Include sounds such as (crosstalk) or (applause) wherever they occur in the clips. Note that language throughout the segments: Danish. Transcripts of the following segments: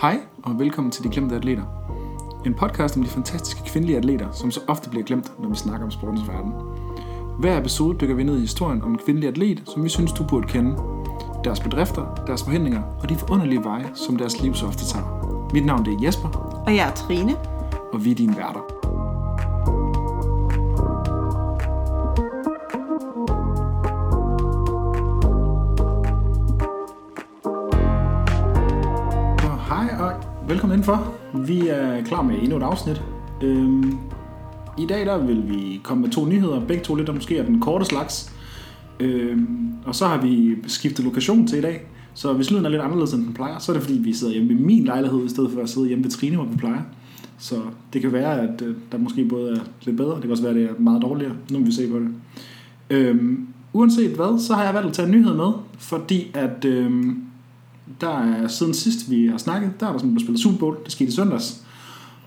Hej og velkommen til De Glemte Atleter. En podcast om de fantastiske kvindelige atleter, som så ofte bliver glemt, når vi snakker om sportens verden. Hver episode dykker vi ned i historien om en kvindelig atlet, som vi synes, du burde kende. Deres bedrifter, deres forhindringer og de forunderlige veje, som deres liv så ofte tager. Mit navn det er Jesper, Og jeg er Trine. og vi er dine værter. Velkommen indenfor. Vi er klar med endnu et afsnit. Øhm, I dag der vil vi komme med to nyheder. Begge to lidt der måske er den korte slags. Øhm, og så har vi skiftet lokation til i dag. Så hvis lyden er lidt anderledes end den plejer, så er det fordi vi sidder hjemme i min lejlighed, i stedet for at sidde hjemme ved Trine, hvor vi plejer. Så det kan være, at øh, der måske både er lidt bedre, det kan også være, at det er meget dårligere. Nu må vi se på det. Øhm, uanset hvad, så har jeg valgt at tage en nyhed med, fordi at øhm, der er siden sidst vi har snakket, der er der sådan blevet spillet Super Bowl, det skete i søndags.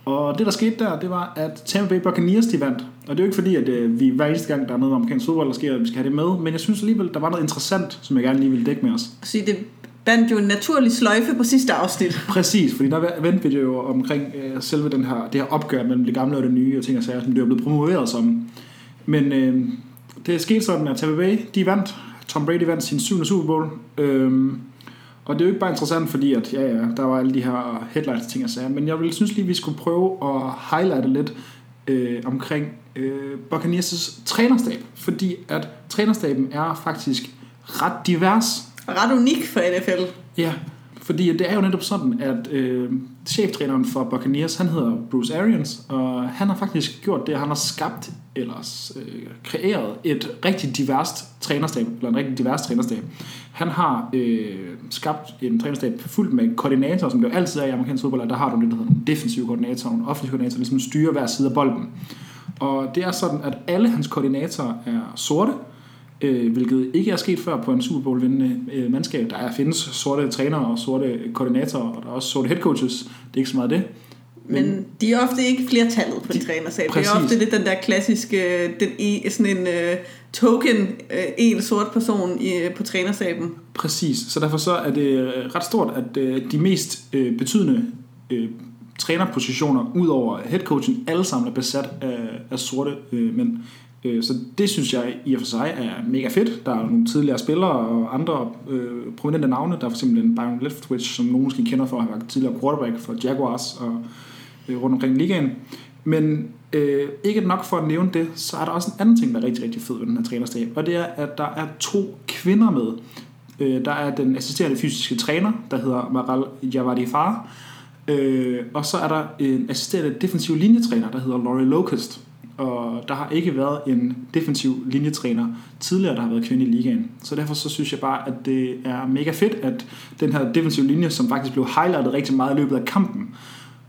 Og det der skete der, det var, at Tampa Bay Buccaneers de vandt. Og det er jo ikke fordi, at øh, vi hver eneste gang, der er noget om amerikansk fodbold, der sker, at vi skal have det med. Men jeg synes alligevel, der var noget interessant, som jeg gerne lige ville dække med os. Så det bandt jo en naturlig sløjfe på sidste afsnit. Præcis, fordi der vendte vi det jo omkring øh, selve den her, det her opgør mellem det gamle og det nye, og ting og sager, som det er blevet promoveret som. Men øh, det skete sådan, at Tampa Bay, de vandt. Tom Brady vandt sin syvende Super Bowl. Øhm, og det er jo ikke bare interessant, fordi at, ja, ja, der var alle de her headlines ting og sager, men jeg ville synes lige, vi skulle prøve at highlighte lidt øh, omkring øh, Buccaneers' trænerstab, fordi at trænerstaben er faktisk ret divers. Ret unik for NFL. Ja, fordi det er jo netop sådan, at øh, cheftræneren for Buccaneers, han hedder Bruce Arians, og han har faktisk gjort det, han har skabt, eller øh, kreeret et rigtig diverst trænerstab, eller en rigtig divers trænerstab. Han har øh, skabt en trænerstab fuldt med koordinatorer, som det jo altid er i amerikansk fodbold, og der har du det, der hedder nogle defensive koordinatorer, og nogle offensive koordinatorer, ligesom styrer hver side af bolden. Og det er sådan, at alle hans koordinatorer er sorte, øh, hvilket ikke er sket før på en Super Bowl vindende øh, mandskab. Der er, findes sorte trænere og sorte koordinatorer, og der er også sorte head coaches. Det er ikke så meget det. Men de er ofte ikke flertallet på de, de trænerstab. Det er præcis. ofte lidt den der klassiske, den e, sådan en uh, token, uh, en sort person i, på trænerstaben. Præcis, så derfor så er det øh, ret stort, at øh, de mest øh, betydende øh, trænerpositioner, ud over headcoachen, alle sammen er besat af, af sorte øh, mænd. Øh, så det synes jeg i og for sig er mega fedt. Der er nogle tidligere spillere og andre øh, prominente navne. Der er for eksempel en Byron Leftwich, som nogen måske kender for at have været tidligere quarterback for Jaguars og øh, rundt omkring ligaen. Men øh, ikke nok for at nævne det, så er der også en anden ting, der er rigtig, rigtig fed ved den her trænerstab. Og det er, at der er to kvinder med. Øh, der er den assisterende fysiske træner, der hedder Maral Javadifar. Øh, og så er der en assisterende defensiv linjetræner, der hedder Laurie Locust. Og der har ikke været en defensiv linjetræner tidligere, der har været kvinde i ligaen. Så derfor så synes jeg bare, at det er mega fedt, at den her defensive linje, som faktisk blev highlightet rigtig meget i løbet af kampen,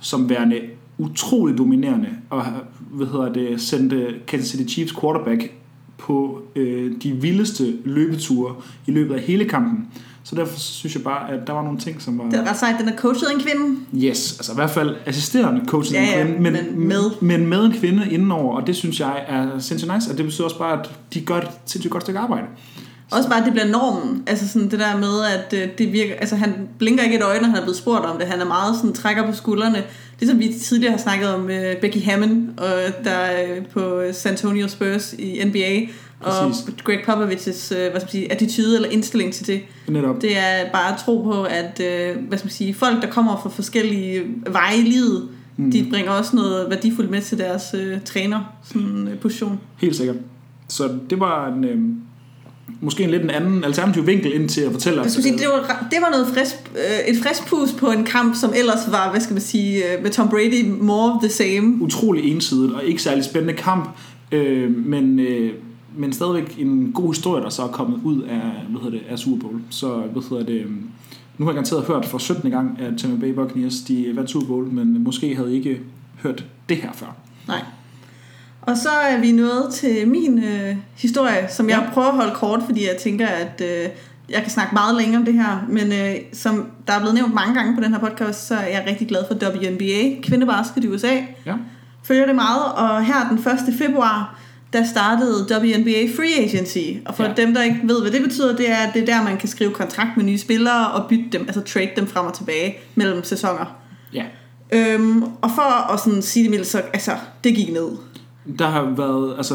som værende utrolig dominerende, og hvad hedder det, sendte Kansas City Chiefs quarterback på øh, de vildeste løbeture i løbet af hele kampen. Så derfor synes jeg bare, at der var nogle ting, som var... Det er ret sejt, den er coachet af en kvinde. Yes, altså i hvert fald assisterende coaching Ja, ja, en kvinde, men, men med. men med en kvinde indenover, og det synes jeg er sindssygt nice, og det betyder også bare, at de gør et sindssygt godt stykke arbejde. Også bare, at det bliver normen. Altså sådan det der med, at øh, det virker... Altså han blinker ikke et øje, når han er blevet spurgt om det. Han er meget sådan, trækker på skuldrene. Det som vi tidligere har snakket om uh, Becky Hammond, og der er på San Antonio Spurs i NBA. Præcis. Og Greg Popovich's uh, hvad skal man sige, attitude eller indstilling til det. Netop. Det er bare at tro på, at uh, hvad skal man sige, folk, der kommer fra forskellige veje i livet, mm. de bringer også noget værdifuldt med til deres uh, træner sådan, uh, position. Helt sikkert. Så det var en, øh, måske en lidt en anden alternativ vinkel ind til at fortælle skulle sige, det var, det var noget frisk, øh, et frisk pus på en kamp, som ellers var, hvad skal man sige, øh, med Tom Brady, more of the same. utrolig ensidigt og ikke særlig spændende kamp, øh, men, øh, men stadigvæk en god historie, der så er kommet ud af, hvad hedder det, af Super Bowl. Så hvad hedder det, øh, nu har jeg garanteret hørt for 17. gang, at Tampa Bay Buccaneers de vandt Super Bowl, men måske havde I ikke hørt det her før. Nej. Og så er vi nået til min øh, historie, som jeg Ja. prøver at holde kort, fordi jeg tænker, at øh, jeg kan snakke meget længere om det her. Men øh, som der er blevet nævnt mange gange på den her podcast, så er jeg rigtig glad for WNBA, kvindebasket i USA. Ja. følger det meget, og her den 1. februar, der startede WNBA Free Agency. Og for Ja. dem, der ikke ved, hvad det betyder, det er, at det er der, man kan skrive kontrakt med nye spillere og bytte dem, altså trade dem frem og tilbage mellem sæsoner. Ja. Øhm, og for at sådan sige det mildt, så altså, det gik ned. Der har været, altså,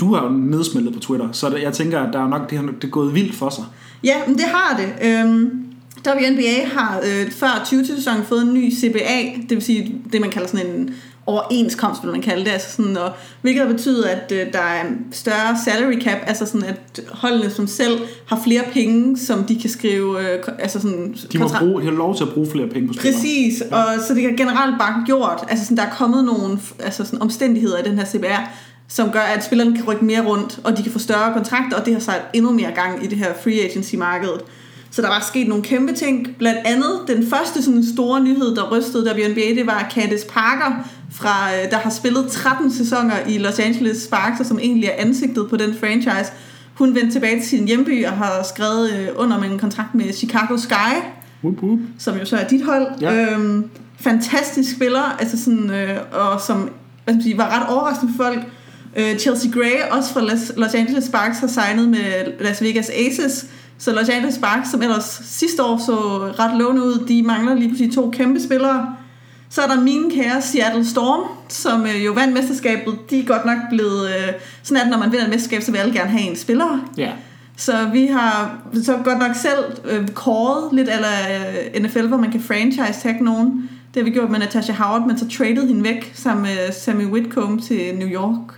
du har jo nedsmeltet på Twitter, så jeg tænker, at der er nok, det, har, det er gået vildt for sig. Ja, men det har det. Øhm, WNBA har øh, før 20-sæsonen fået en ny CBA, det vil sige det, man kalder sådan en overenskomst, vil man kalde det, altså sådan, og, hvilket har betydet, at øh, der er større salary cap, altså sådan, at holdene som selv har flere penge, som de kan skrive, øh, altså sådan, De, må bruge, de har lov til at bruge flere penge på spillere. Præcis, og så det er generelt bare gjort, altså sådan, der er kommet nogle altså sådan, omstændigheder i den her CBR, som gør, at spillerne kan rykke mere rundt, og de kan få større kontrakter, og det har sat endnu mere gang i det her free agency-markedet. Så der var sket nogle kæmpe ting. Blandt andet, den første sådan store nyhed, der rystede WNBA, det var Candice Parker, fra, øh, der har spillet 13 sæsoner i Los Angeles Sparks, og som egentlig er ansigtet på den franchise. Hun vendte tilbage til sin hjemby og har skrevet øh, under med en kontrakt med Chicago Sky, Whoop, whoop. som jo så er dit hold. Ja. Øhm, fantastisk spiller, altså sådan, øh, og som hvad skal sige, var ret overraskende for folk. Øh, Chelsea Gray, også fra Los, Los Angeles Sparks, har signet med Las Vegas Aces. Så Los Angeles Sparks, som ellers sidste år så ret lovende ud, de mangler lige pludselig to kæmpe spillere. Så er der mine kære Seattle Storm, som øh, jo vandt mesterskabet. De er godt nok blevet... Øh, sådan at når man vinder et mesterskab, så vil alle gerne have en spiller. Ja. Så vi har så godt nok selv øh, kåret lidt eller øh, NFL, hvor man kan franchise tag nogen. Det har vi gjort med Natasha Howard, men så traded hende væk sammen med Sammy Whitcomb til New York.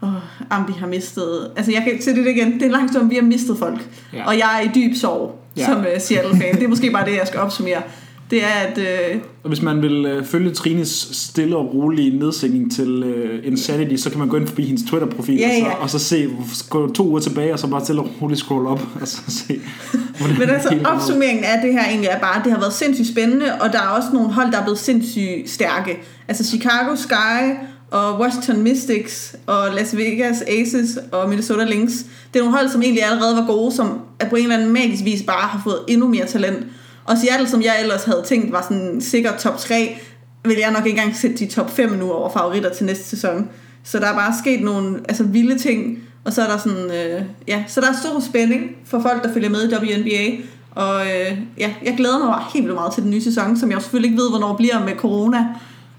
Og Ambi har mistet... Altså jeg kan se det igen. Det er langt som vi har mistet folk. Ja. Og jeg er i dyb sorg Ja. som uh, Seattle-fan. Det er måske bare det, jeg skal opsummere. Det er, at øh, Og hvis man vil øh, følge Trines stille og rolige nedsætning til øh, Insanity, så kan man gå ind forbi hendes Twitter-profil, Ja, og, så, ja. og så se, gå to uger tilbage, og så bare stille og roligt scroll op, og så se, (laughs) Men altså opsummeringen af det her egentlig er bare, at det har været sindssygt spændende, og der er også nogle hold, der er blevet sindssygt stærke. Altså Chicago Sky og Washington Mystics og Las Vegas Aces og Minnesota Lynx. Det er nogle hold, som egentlig allerede var gode, som på en eller anden magisk vis bare har fået endnu mere talent. Og Seattle, som jeg ellers havde tænkt var sådan sikkert top 3, vil jeg nok ikke engang sætte de top 5 nu over favoritter til næste sæson. Så der er bare sket nogle altså, vilde ting, og så er der sådan, øh, ja, så der er stor spænding for folk, der følger med i WNBA. Og øh, ja, jeg glæder mig bare helt vildt meget til den nye sæson, som jeg selvfølgelig ikke ved, hvornår bliver med corona. Men,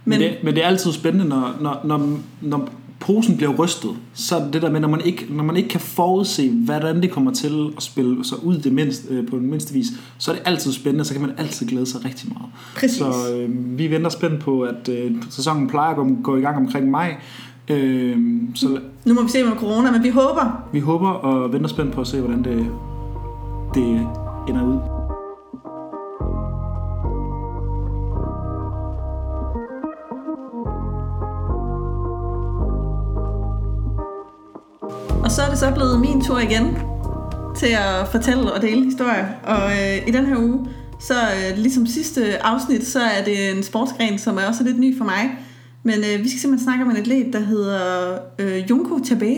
Men, det, men det er altid spændende, når, når, når, når posen bliver rystet, så er det det der med, når man ikke, når man ikke kan forudse, hvordan det kommer til at spille sig ud det mindst, øh, på den mindste vis, så er det altid spændende, så kan man altid glæde sig rigtig meget. Præcis. Så øh, vi venter spændt på, at øh, sæsonen plejer at gå, gå i gang omkring maj. Øh, så nu må vi se med corona, men vi håber. vi håber og venter spændt på at se, hvordan det, det ender ud. Og så er det så blevet min tur igen til at fortælle og dele historier. Og øh, i den her uge, så øh, ligesom sidste afsnit, så er det en sportsgren, som er også lidt ny for mig. Men øh, vi skal simpelthen snakke om en atlet, der hedder øh, Junko Tabe.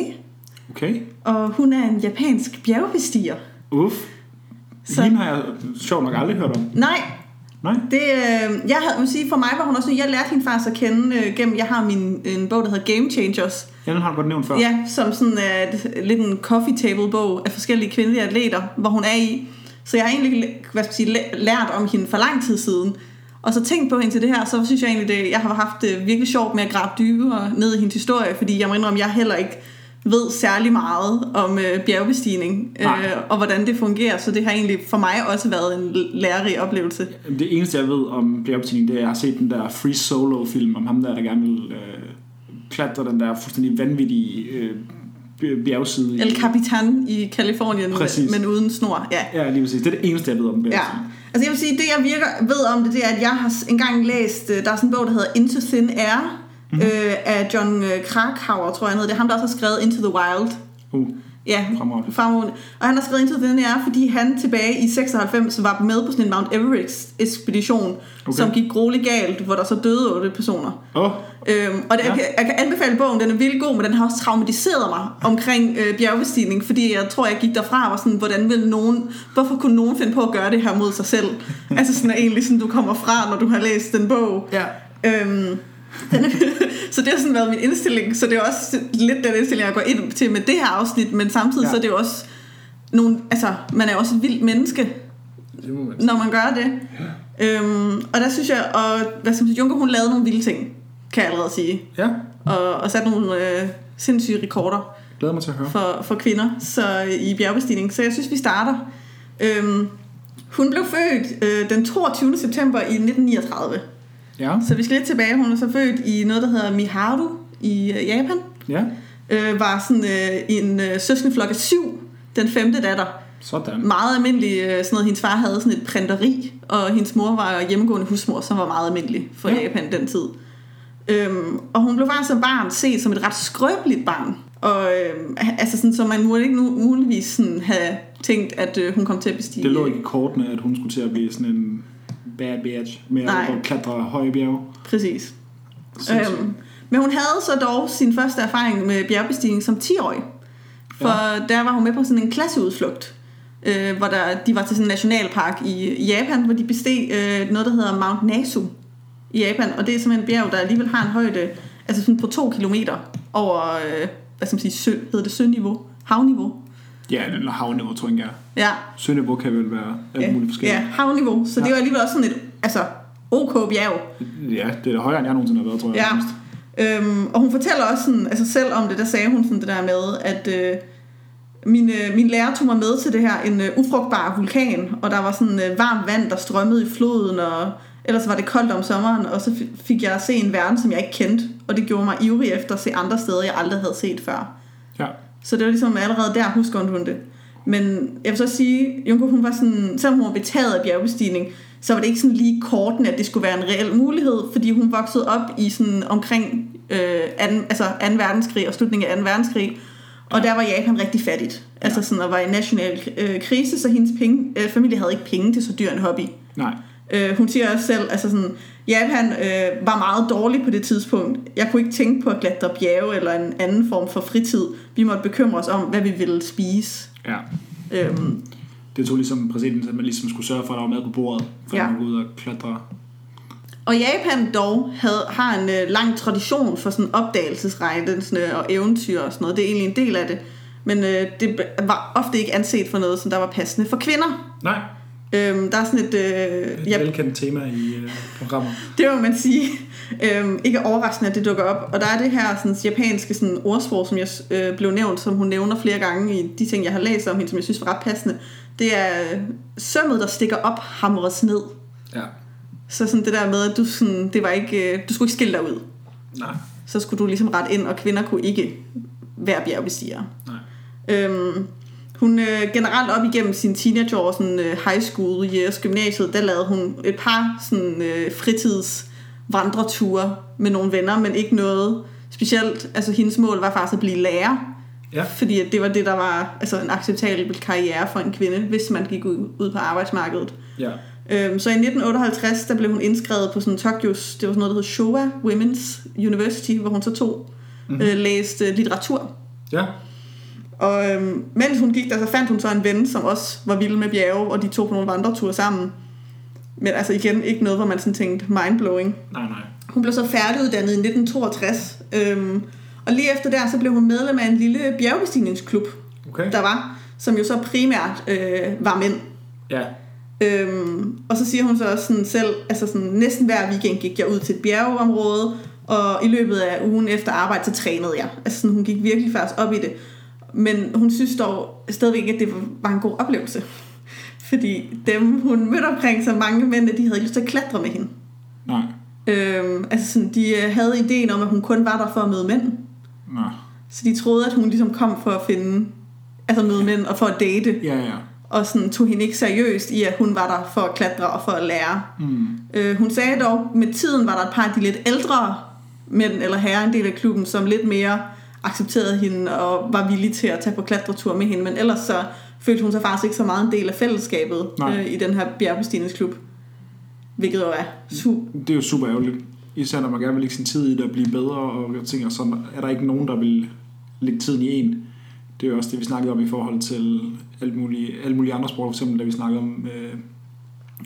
Okay. Og hun er en japansk bjergbestiger. Uff. Så-. Hende har jeg sjovt nok aldrig hørt om. Nej, Nej. det, øh, jeg havde, sige, for mig var hun også, jeg lærte hende faktisk at kende øh, gennem, jeg har min, en bog, der hedder Game Changers, Ja, den har du godt nævnt før. Ja, som sådan er et, lidt en coffee table bog af forskellige kvindelige atleter, hvor hun er i. Så jeg har egentlig hvad skal jeg sige, læ- lært om hende for lang tid siden. Og så tænkt på hende til det her, så synes jeg egentlig, det, jeg har haft det virkelig sjovt med at grave dybere ned i hendes historie, fordi jeg må indrømme, jeg heller ikke ved særlig meget om øh, bjergbestigning Nej. øh, og hvordan det fungerer, så det har egentlig for mig også været en lærerig oplevelse. Det eneste, jeg ved om bjergbestigning, det er, at jeg har set den der Free Solo-film om ham der, der gerne vil øh, klatre den der fuldstændig vanvittige øh, bjergside. i- El Capitan i Kalifornien, Præcis. men uden snor. Ja. Ja, lige præcis. Det er det eneste, jeg ved om Ja. bjergbestigning. Altså jeg vil sige, det jeg virker, ved om det, det er, at jeg har engang læst, øh, der er sådan en bog, der hedder Into Thin Air, mm-hmm. øh, af John øh, Krakauer, tror jeg han hedder. Det er ham, der også har skrevet Into the Wild. Uh, Ja, Fremragende. fremragende. Og han har skrevet Into Thin Air, fordi han tilbage i 96 var med på sådan en Mount Everest-ekspedition. Okay. som gik grueligt galt, hvor der så døde otte personer. oh, Øhm, og det, Ja. jeg, kan, jeg kan anbefale bogen, den er vildt god, men den har også traumatiseret mig omkring øh, bjergbestigning, fordi jeg tror, jeg gik derfra og var sådan, hvordan vil nogen, hvorfor kunne nogen finde på at gøre det her mod sig selv? altså sådan er egentlig sådan, du kommer fra, når du har læst den bog. ja. Øhm, Den (laughs) er, så det har sådan været min indstilling, så det er også lidt den indstilling, jeg går ind til med det her afsnit, men samtidig ja. så er det jo også nogle, altså, man er også et vildt menneske, Det må man når man gør det. Ja. Øhm, og der synes jeg, og hvad som Junker, hun lavede nogle vilde ting, kan jeg allerede sige. Ja, Og, og satte nogle øh, sindssyge rekorder glæder mig til at høre. for, for kvinder så i bjergbestigning. Så jeg synes, vi starter. Øhm, hun blev født øh, den 22. september i 1939. Ja, Så vi skal lidt tilbage. Hun er så født i noget, der hedder Miharu i øh, Japan. ja, Øh, var sådan øh, en øh, søskendeflok af syv. Den femte datter. sådan. Meget almindelig. Øh, sådan noget. Hendes far havde sådan et printeri, og hendes mor var hjemmegående husmor, som var meget almindelig for Ja. ja. Japan den tid. Øhm, og hun blev faktisk som barn set som et ret skrøbeligt barn. Og øhm, altså sådan, så man måtte ikke nu, muligvis sådan have tænkt, at øh, hun kom til at bestige. Det lå ikke i kortene, at hun skulle til at blive sådan en bad bitch med Nej. at klatre høje bjerge. Præcis. Sindssygt. Øhm, men hun havde så dog sin første erfaring med bjergbestigning som 10-årig. For ja. der var hun med på sådan en klasseudflugt, øh, hvor der, de var til sådan en nationalpark i, Japan, hvor de besteg øh, noget, der hedder Mount Nasu i Japan. Og det er simpelthen en bjerg, der alligevel har en højde altså sådan på to kilometer over, øh, hvad skal man sige, sø, hedder det søniveau? Havniveau? Ja, eller havniveau, tror jeg er. Ja, Søniveau kan vel være alt muligt forskelligt. ja havniveau. Så det Ja. var alligevel også sådan et altså, OK bjerg. Ja, det er da højere, end jeg nogensinde har været, tror jeg. Ja. nærmest. Øhm, og hun fortæller også sådan, altså selv om det, der sagde hun sådan det der med, at øh, min, øh, min lærer tog mig med til det her, en øh, ufrugtbar vulkan, og der var sådan øh, varmt vand, der strømmede i floden, og ellers var det koldt om sommeren, og så fik jeg at se en verden, som jeg ikke kendte, og det gjorde mig ivrig efter at se andre steder, jeg aldrig havde set før. Så det var ligesom allerede der husker hun det. Men jeg vil så sige, Junko, hun var sådan, selvom hun var betaget af bjergbestigning, så var det ikke sådan lige korten, at det skulle være en reel mulighed, fordi hun voksede op i sådan omkring øh, anden, altså 2. verdenskrig og slutningen af 2. verdenskrig, og der var Japan rigtig fattigt. Altså sådan, og var i national øh, krise, så hendes penge, øh, familie havde ikke penge til så dyr en hobby. Nej. Øh, hun siger også selv, altså sådan, Japan øh, var meget dårlig på det tidspunkt. Jeg kunne ikke tænke på at klatre bjerge eller en anden form for fritid. Vi måtte bekymre os om, hvad vi ville spise. Ja. Øhm, Det tog ligesom præsidenten, at man ligesom skulle sørge for, at der var mad på bordet, for Ja. ja. man ud og klatre. og Japan dog havde, har en øh, lang tradition for sådan opdagelsesrejsende og eventyr og sådan noget. Det er egentlig en del af det. Men øh, det var ofte ikke anset for noget, som der var passende for kvinder. Nej, Øhm, der er sådan et... Øh, et ja, velkendt tema i øh, programmer. Det må man sige. Øhm, ikke overraskende, at det dukker op. Og der er det her sådan, japanske sådan, ordsprog, som jeg øh, blev nævnt, som hun nævner flere gange i de ting, jeg har læst om hende, som jeg synes var ret passende. Det er øh, sømmet, der stikker op, hamres ned. Ja. Så sådan det der med, at du, sådan, det var ikke, øh, du skulle ikke skille dig ud. Nej. Så skulle du ligesom ret ind, og kvinder kunne ikke være bjergbestigere. Nej. Øhm, hun øh, generelt op igennem sin teenageår, sådan øh, high school, yes, gymnasiet, der lavede hun et par sådan øh, fritids vandreture med nogle venner, men ikke noget specielt. Altså hendes mål var faktisk at blive lærer, Ja. fordi at det var det, der var altså, en acceptabel karriere for en kvinde, hvis man gik ud, ud på arbejdsmarkedet. Ja. Øhm, så i 1958, der blev hun indskrevet på sådan Tokyos, det var sådan noget, der hed Showa Women's University, hvor hun så tog, mm-hmm. øh, læste litteratur. Ja. Og øhm, mens hun gik der, så fandt hun så en ven, som også var vild med bjerge, og de tog på nogle vandreture sammen. Men altså igen, ikke noget, hvor man sådan tænkte mindblowing. Nej, nej. Hun blev så færdiguddannet i 1962, øhm, og lige efter der, så blev hun medlem af en lille bjergbestigningsklub, Okay. der var, som jo så primært øh, var mænd. Ja. Øhm, og så siger hun så også sådan selv, altså sådan, næsten hver weekend gik jeg ud til et bjergeområde, og i løbet af ugen efter arbejde, så trænede jeg. Altså sådan, hun gik virkelig faktisk op i det. Men hun synes dog stadigvæk, at det var en god oplevelse. Fordi dem, hun mødte omkring så mange mænd, at de havde ikke lyst til at klatre med hende. Nej. Øhm, altså sådan, de øh, havde ideen om, at hun kun var der for at møde mænd. Nå. Så de troede, at hun ligesom kom for at finde, altså møde mænd og for at date. Ja, ja. Og sådan tog hende ikke seriøst i, at hun var der for at klatre og for at lære. Mm. Øh, hun sagde dog, med tiden var der et par af de lidt ældre mænd eller herrer, en del af klubben, som lidt mere accepterede hende og var villige til at tage på klatretur med hende. Men ellers så følte hun sig faktisk ikke så meget en del af fællesskabet Nej. øh, i den her bjergbestigningsklub. Hvilket jo er su- Det er jo super ærgerligt. Især når man gerne vil lægge sin tid i det og blive bedre, og jeg tænker, så er der ikke nogen, der vil lægge tiden i en. Det er jo også det, vi snakkede om i forhold til alt mulige, alle mulige andre sport, for eksempel da vi snakkede om øh,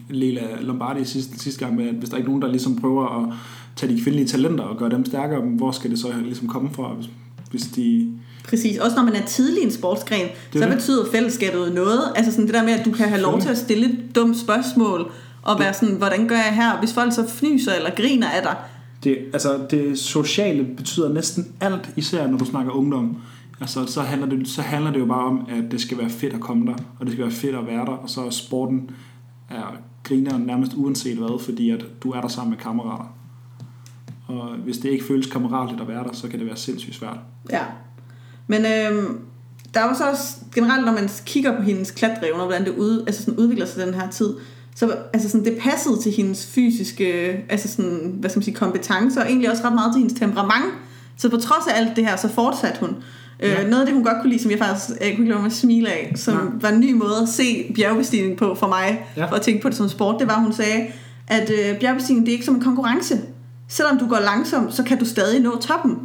Lela Lombardi sidste, sidste gang, med, at hvis der er ikke nogen, der ligesom prøver at tage de kvindelige talenter og gøre dem stærkere, hvor skal det så ligesom komme fra, hvis, hvis de... Præcis. Også når man er tidlig i en sportsgren, Det så det. betyder fællesskabet noget. Altså sådan det der med, at du kan have lov til at stille et dumt spørgsmål, og være sådan, hvordan gør jeg her? Hvis folk så fnyser eller griner af dig, Det, altså, det sociale betyder næsten alt, især når du snakker ungdom. Altså, så handler, det, så handler det jo bare om, at det skal være fedt at komme der, og det skal være fedt at være der, og så er sporten er griner nærmest uanset hvad, fordi at du er der sammen med kammerater. Og hvis det ikke føles kammeratligt at være der, så kan det være sindssygt svært. Ja. Men øhm, der var så også generelt, når man kigger på hendes klatreevner, hvordan det ud, altså sådan udvikler sig den her tid, så altså sådan, det passede til hendes fysiske altså sådan, hvad skal man sige, kompetencer, og egentlig også ret meget til hendes temperament. Så på trods af alt det her, så fortsatte hun. Ja. Ja. Øh, noget af det, hun godt kunne lide, som jeg faktisk jeg kunne ikke lade mig at smile af, som Ja. var en ny måde at se bjergbestigning på for mig, Ja. for at tænke på det som sport, det var, hun sagde, at øh, bjergbestigning, det er ikke som en konkurrence. Selvom du går langsomt, så kan du stadig nå toppen.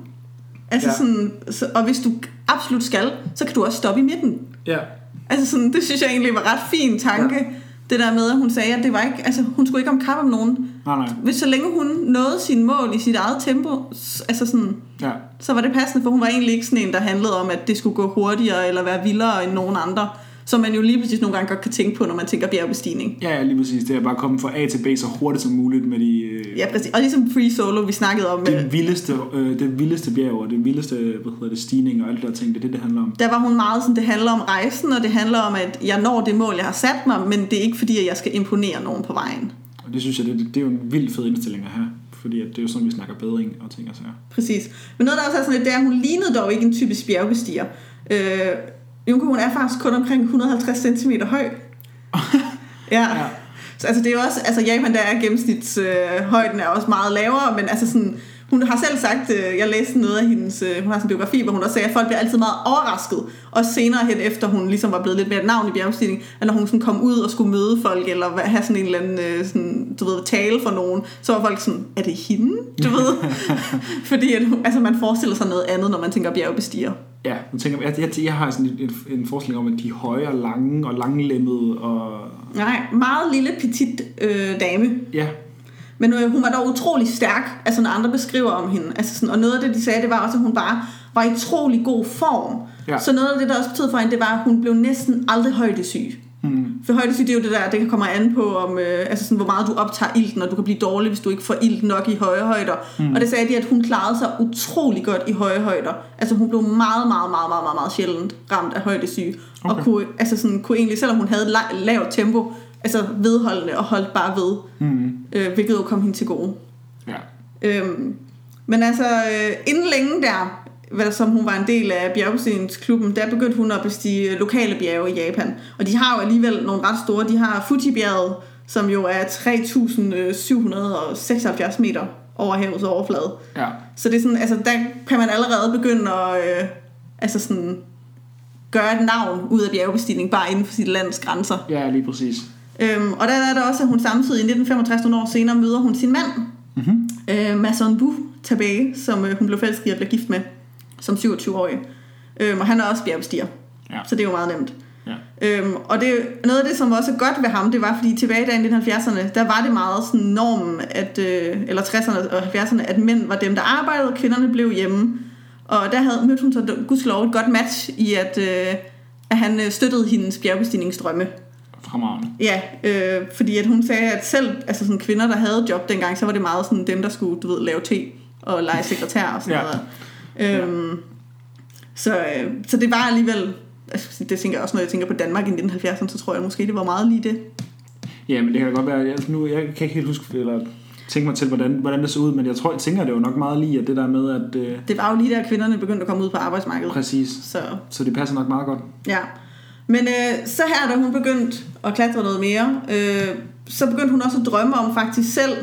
Altså Ja. sådan, så, og hvis du absolut skal, så kan du også stoppe i midten. Ja, Altså sådan, det synes jeg egentlig var ret fin tanke. Ja. Det der med, at hun sagde, at det var ikke, altså, hun skulle ikke om kap om nogen. nej, nej. Hvis så længe hun nåede sine mål i sit eget tempo, altså sådan, Ja. så var det passende, for hun var egentlig ikke sådan en, der handlede om, at det skulle gå hurtigere eller være vildere end nogen andre. Som man jo lige præcis nogle gange godt kan tænke på, når man tænker bjergbestigning. Ja, ja, lige præcis. Det er bare at komme fra A til B så hurtigt som muligt med de, øh, Ja, præcis. Og ligesom free solo, vi snakkede om. øh, det vildeste, øh, det vildeste bjerg og det vildeste hvad hedder det, stigning og alt det der ting. Det er det, det handler om. der var hun meget sådan, det handler om rejsen, og det handler om, at jeg når det mål, jeg har sat mig, men det er ikke fordi, at jeg skal imponere nogen på vejen. Og det synes jeg, det, det er jo en vild fed indstilling at have. Fordi at det er jo sådan, vi snakker bedring og ting og sager. Præcis. Men noget, der også er sådan lidt, det er, at hun lignede dog ikke en typisk bjergbestiger. Øh, Junko, hun er faktisk kun omkring 150 cm høj. (laughs) ja. Ja. Så altså, det er jo også, altså Japan, der er gennemsnitshøjden øh, højden er også meget lavere, men altså sådan, hun har selv sagt, øh, jeg læste noget af hendes, øh, hun har sådan en biografi, hvor hun også sagde, at folk bliver altid meget overrasket, og senere hen efter hun ligesom var blevet lidt mere et navn i bjergbestigning, at når hun sådan kom ud og skulle møde folk, eller have sådan en eller anden, øh, sådan, du ved, tale for nogen, så var folk sådan, er det hende, du ved? (laughs) Fordi at, altså, man forestiller sig noget andet, når man tænker bjergbestiger. Ja, nu tænker jeg, jeg, jeg har sådan en, en, en forestilling om, at de er høje og lange og langlemmede og... Nej, meget lille, petit øh, dame. Ja, Men øh, hun var dog utrolig stærk, altså når andre beskriver om hende. Altså sådan, og noget af det, de sagde, det var også, at hun bare var i utrolig god form. Ja. Så noget af det, der også betød for hende, det var, at hun blev næsten aldrig højdesyg. mm, For højdesyg, det er jo det der, det kan komme an på, om, øh, altså sådan, hvor meget du optager ilten, og du kan blive dårlig, hvis du ikke får ilt nok i høje højder. Mm. Og det sagde de, at hun klarede sig utrolig godt i høje højder. Altså hun blev meget, meget, meget, meget, meget, meget sjældent ramt af højdesyge. Okay. Og kunne, altså sådan, kunne egentlig, selvom hun havde la- lavt tempo, altså vedholdende og holdt bare ved. mm, Øh, hvilket jo kom hende til gode. ja. Øhm, men altså, øh, inden længe der, hvad, som hun var en del af bjergbestigningsklubben, der begyndte hun at bestige lokale bjerge i Japan. Og de har jo alligevel nogle ret store. De har Fuji-bjerget, som jo er 3.776 meter over havets overflade. Ja, Så det er sådan, altså, der kan man allerede begynde at øh, altså sådan, gøre et navn ud af bjergbestigning, bare inden for sit lands grænser. ja lige præcis. Øhm, og der er der også, at hun samtidig i 1965, nogle år senere, møder hun sin mand, Mm-hmm. øh, Mason Tabage, som øh, hun blev forelsket i og blev gift med som 27-årig. Øhm, og han er også bjergbestiger, Ja. så det er jo meget nemt. Ja. Øhm, og det, noget af det, som også er godt ved ham, det var, fordi tilbage i 1970'erne, der var det meget sådan normen, at, øh, eller 60'erne og 70'erne, at mænd var dem, der arbejdede, og kvinderne blev hjemme. Og der havde mødt hun så gudskelov et godt match i, at, øh, at han øh, støttede hendes bjergbestigningsdrømme. Fremragende. Ja, øh, fordi at hun sagde, at selv altså sådan kvinder, der havde job dengang, så var det meget sådan dem, der skulle du ved, lave te og lege sekretær og sådan Ja. noget. Øhm, så, øh, så det var alligevel, altså, det tænker jeg også, når jeg tænker på Danmark i 1970'erne, så tror jeg måske, det var meget lige det. Ja, men det kan da godt være, jeg, nu, jeg kan ikke helt huske, eller tænke mig til, hvordan, hvordan det så ud, men jeg tror, jeg tænker det jo nok meget lige, at det der med, at øh, Det var jo lige der, kvinderne begyndte at komme ud på arbejdsmarkedet. præcis, Så så det passer nok meget godt. Ja. Men øh, så her, da hun begyndte at klatre noget mere, øh, så begyndte hun også at drømme om faktisk selv,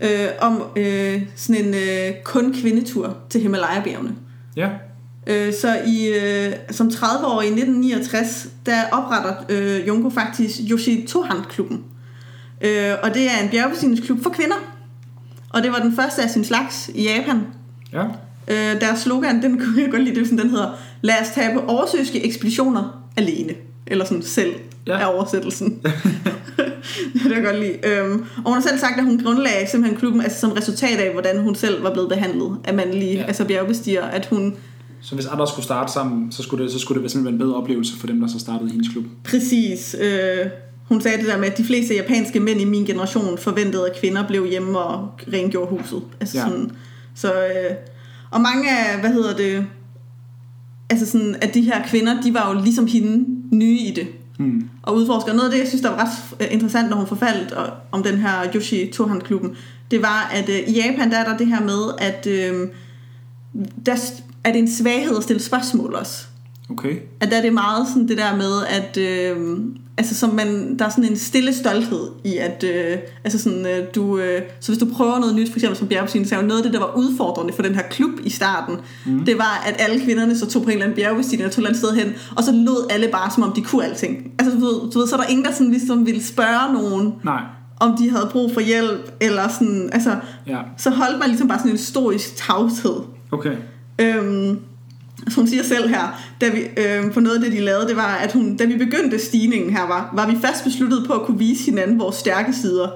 øh, om øh, sådan en øh, kun kvindetur til Himalaya-bjergene. Ja, Øh, så i, øh, som 30-årig i 1969, der opretter øh, Junko faktisk Yoshi Tohan-klubben. Øh, og det er en bjergbestigningsklub for kvinder. Og det var den første af sin slags i Japan. ja, Øh, deres slogan, den kunne jeg godt lide, det sådan, den hedder Lad os tage på oversøiske ekspeditioner alene. Eller sådan selv Ja. er oversættelsen. (laughs) (laughs) det kan jeg godt lide. Øhm, og hun har selv sagt, at hun grundlagde simpelthen klubben altså som resultat af, hvordan hun selv var blevet behandlet af mandlige, Ja. altså bjergbestiger, at hun Så hvis andre skulle starte sammen, så skulle det, så skulle det simpelthen være en bedre oplevelse for dem, der så startede i hendes klub. præcis, øh, hun sagde det der med, at de fleste japanske mænd i min generation forventede, at kvinder blev hjemme og rengjorde huset. Altså ja. sådan, så, øh, og mange af, hvad hedder det, altså sådan, at de her kvinder, de var jo ligesom hende nye i det. Hmm. og udforsker. Noget af det, jeg synes, der var ret øh, interessant, når hun forfaldt og- om den her Yoshi Tohan-klubben, det var, at øh, i Japan, der er der det her med, at øh, der er det en svaghed at stille spørgsmål også. Okay. At der er det meget sådan det der med, at øh, altså, som man, der er sådan en stille stolthed i, at øh, altså sådan, øh, du, øh, så hvis du prøver noget nyt, for eksempel som bjergbestigning, så er jo noget af det, der var udfordrende for den her klub i starten, mm. det var, at alle kvinderne så tog på en eller anden bjergbestigning og tog et eller andet sted hen, og så lod alle bare, som om de kunne alting. Altså, du ved, du ved så er der ingen, der sådan ligesom ville spørge nogen, Nej. om de havde brug for hjælp, eller sådan, altså, Ja. så holdt man ligesom bare sådan en historisk tavshed. Okay. Øhm, (laughs) hun siger selv her, da vi, øhm, på noget af det, de lavede, det var, at hun, da vi begyndte stigningen her, var, var vi fast besluttet på at kunne vise hinanden vores stærke sider.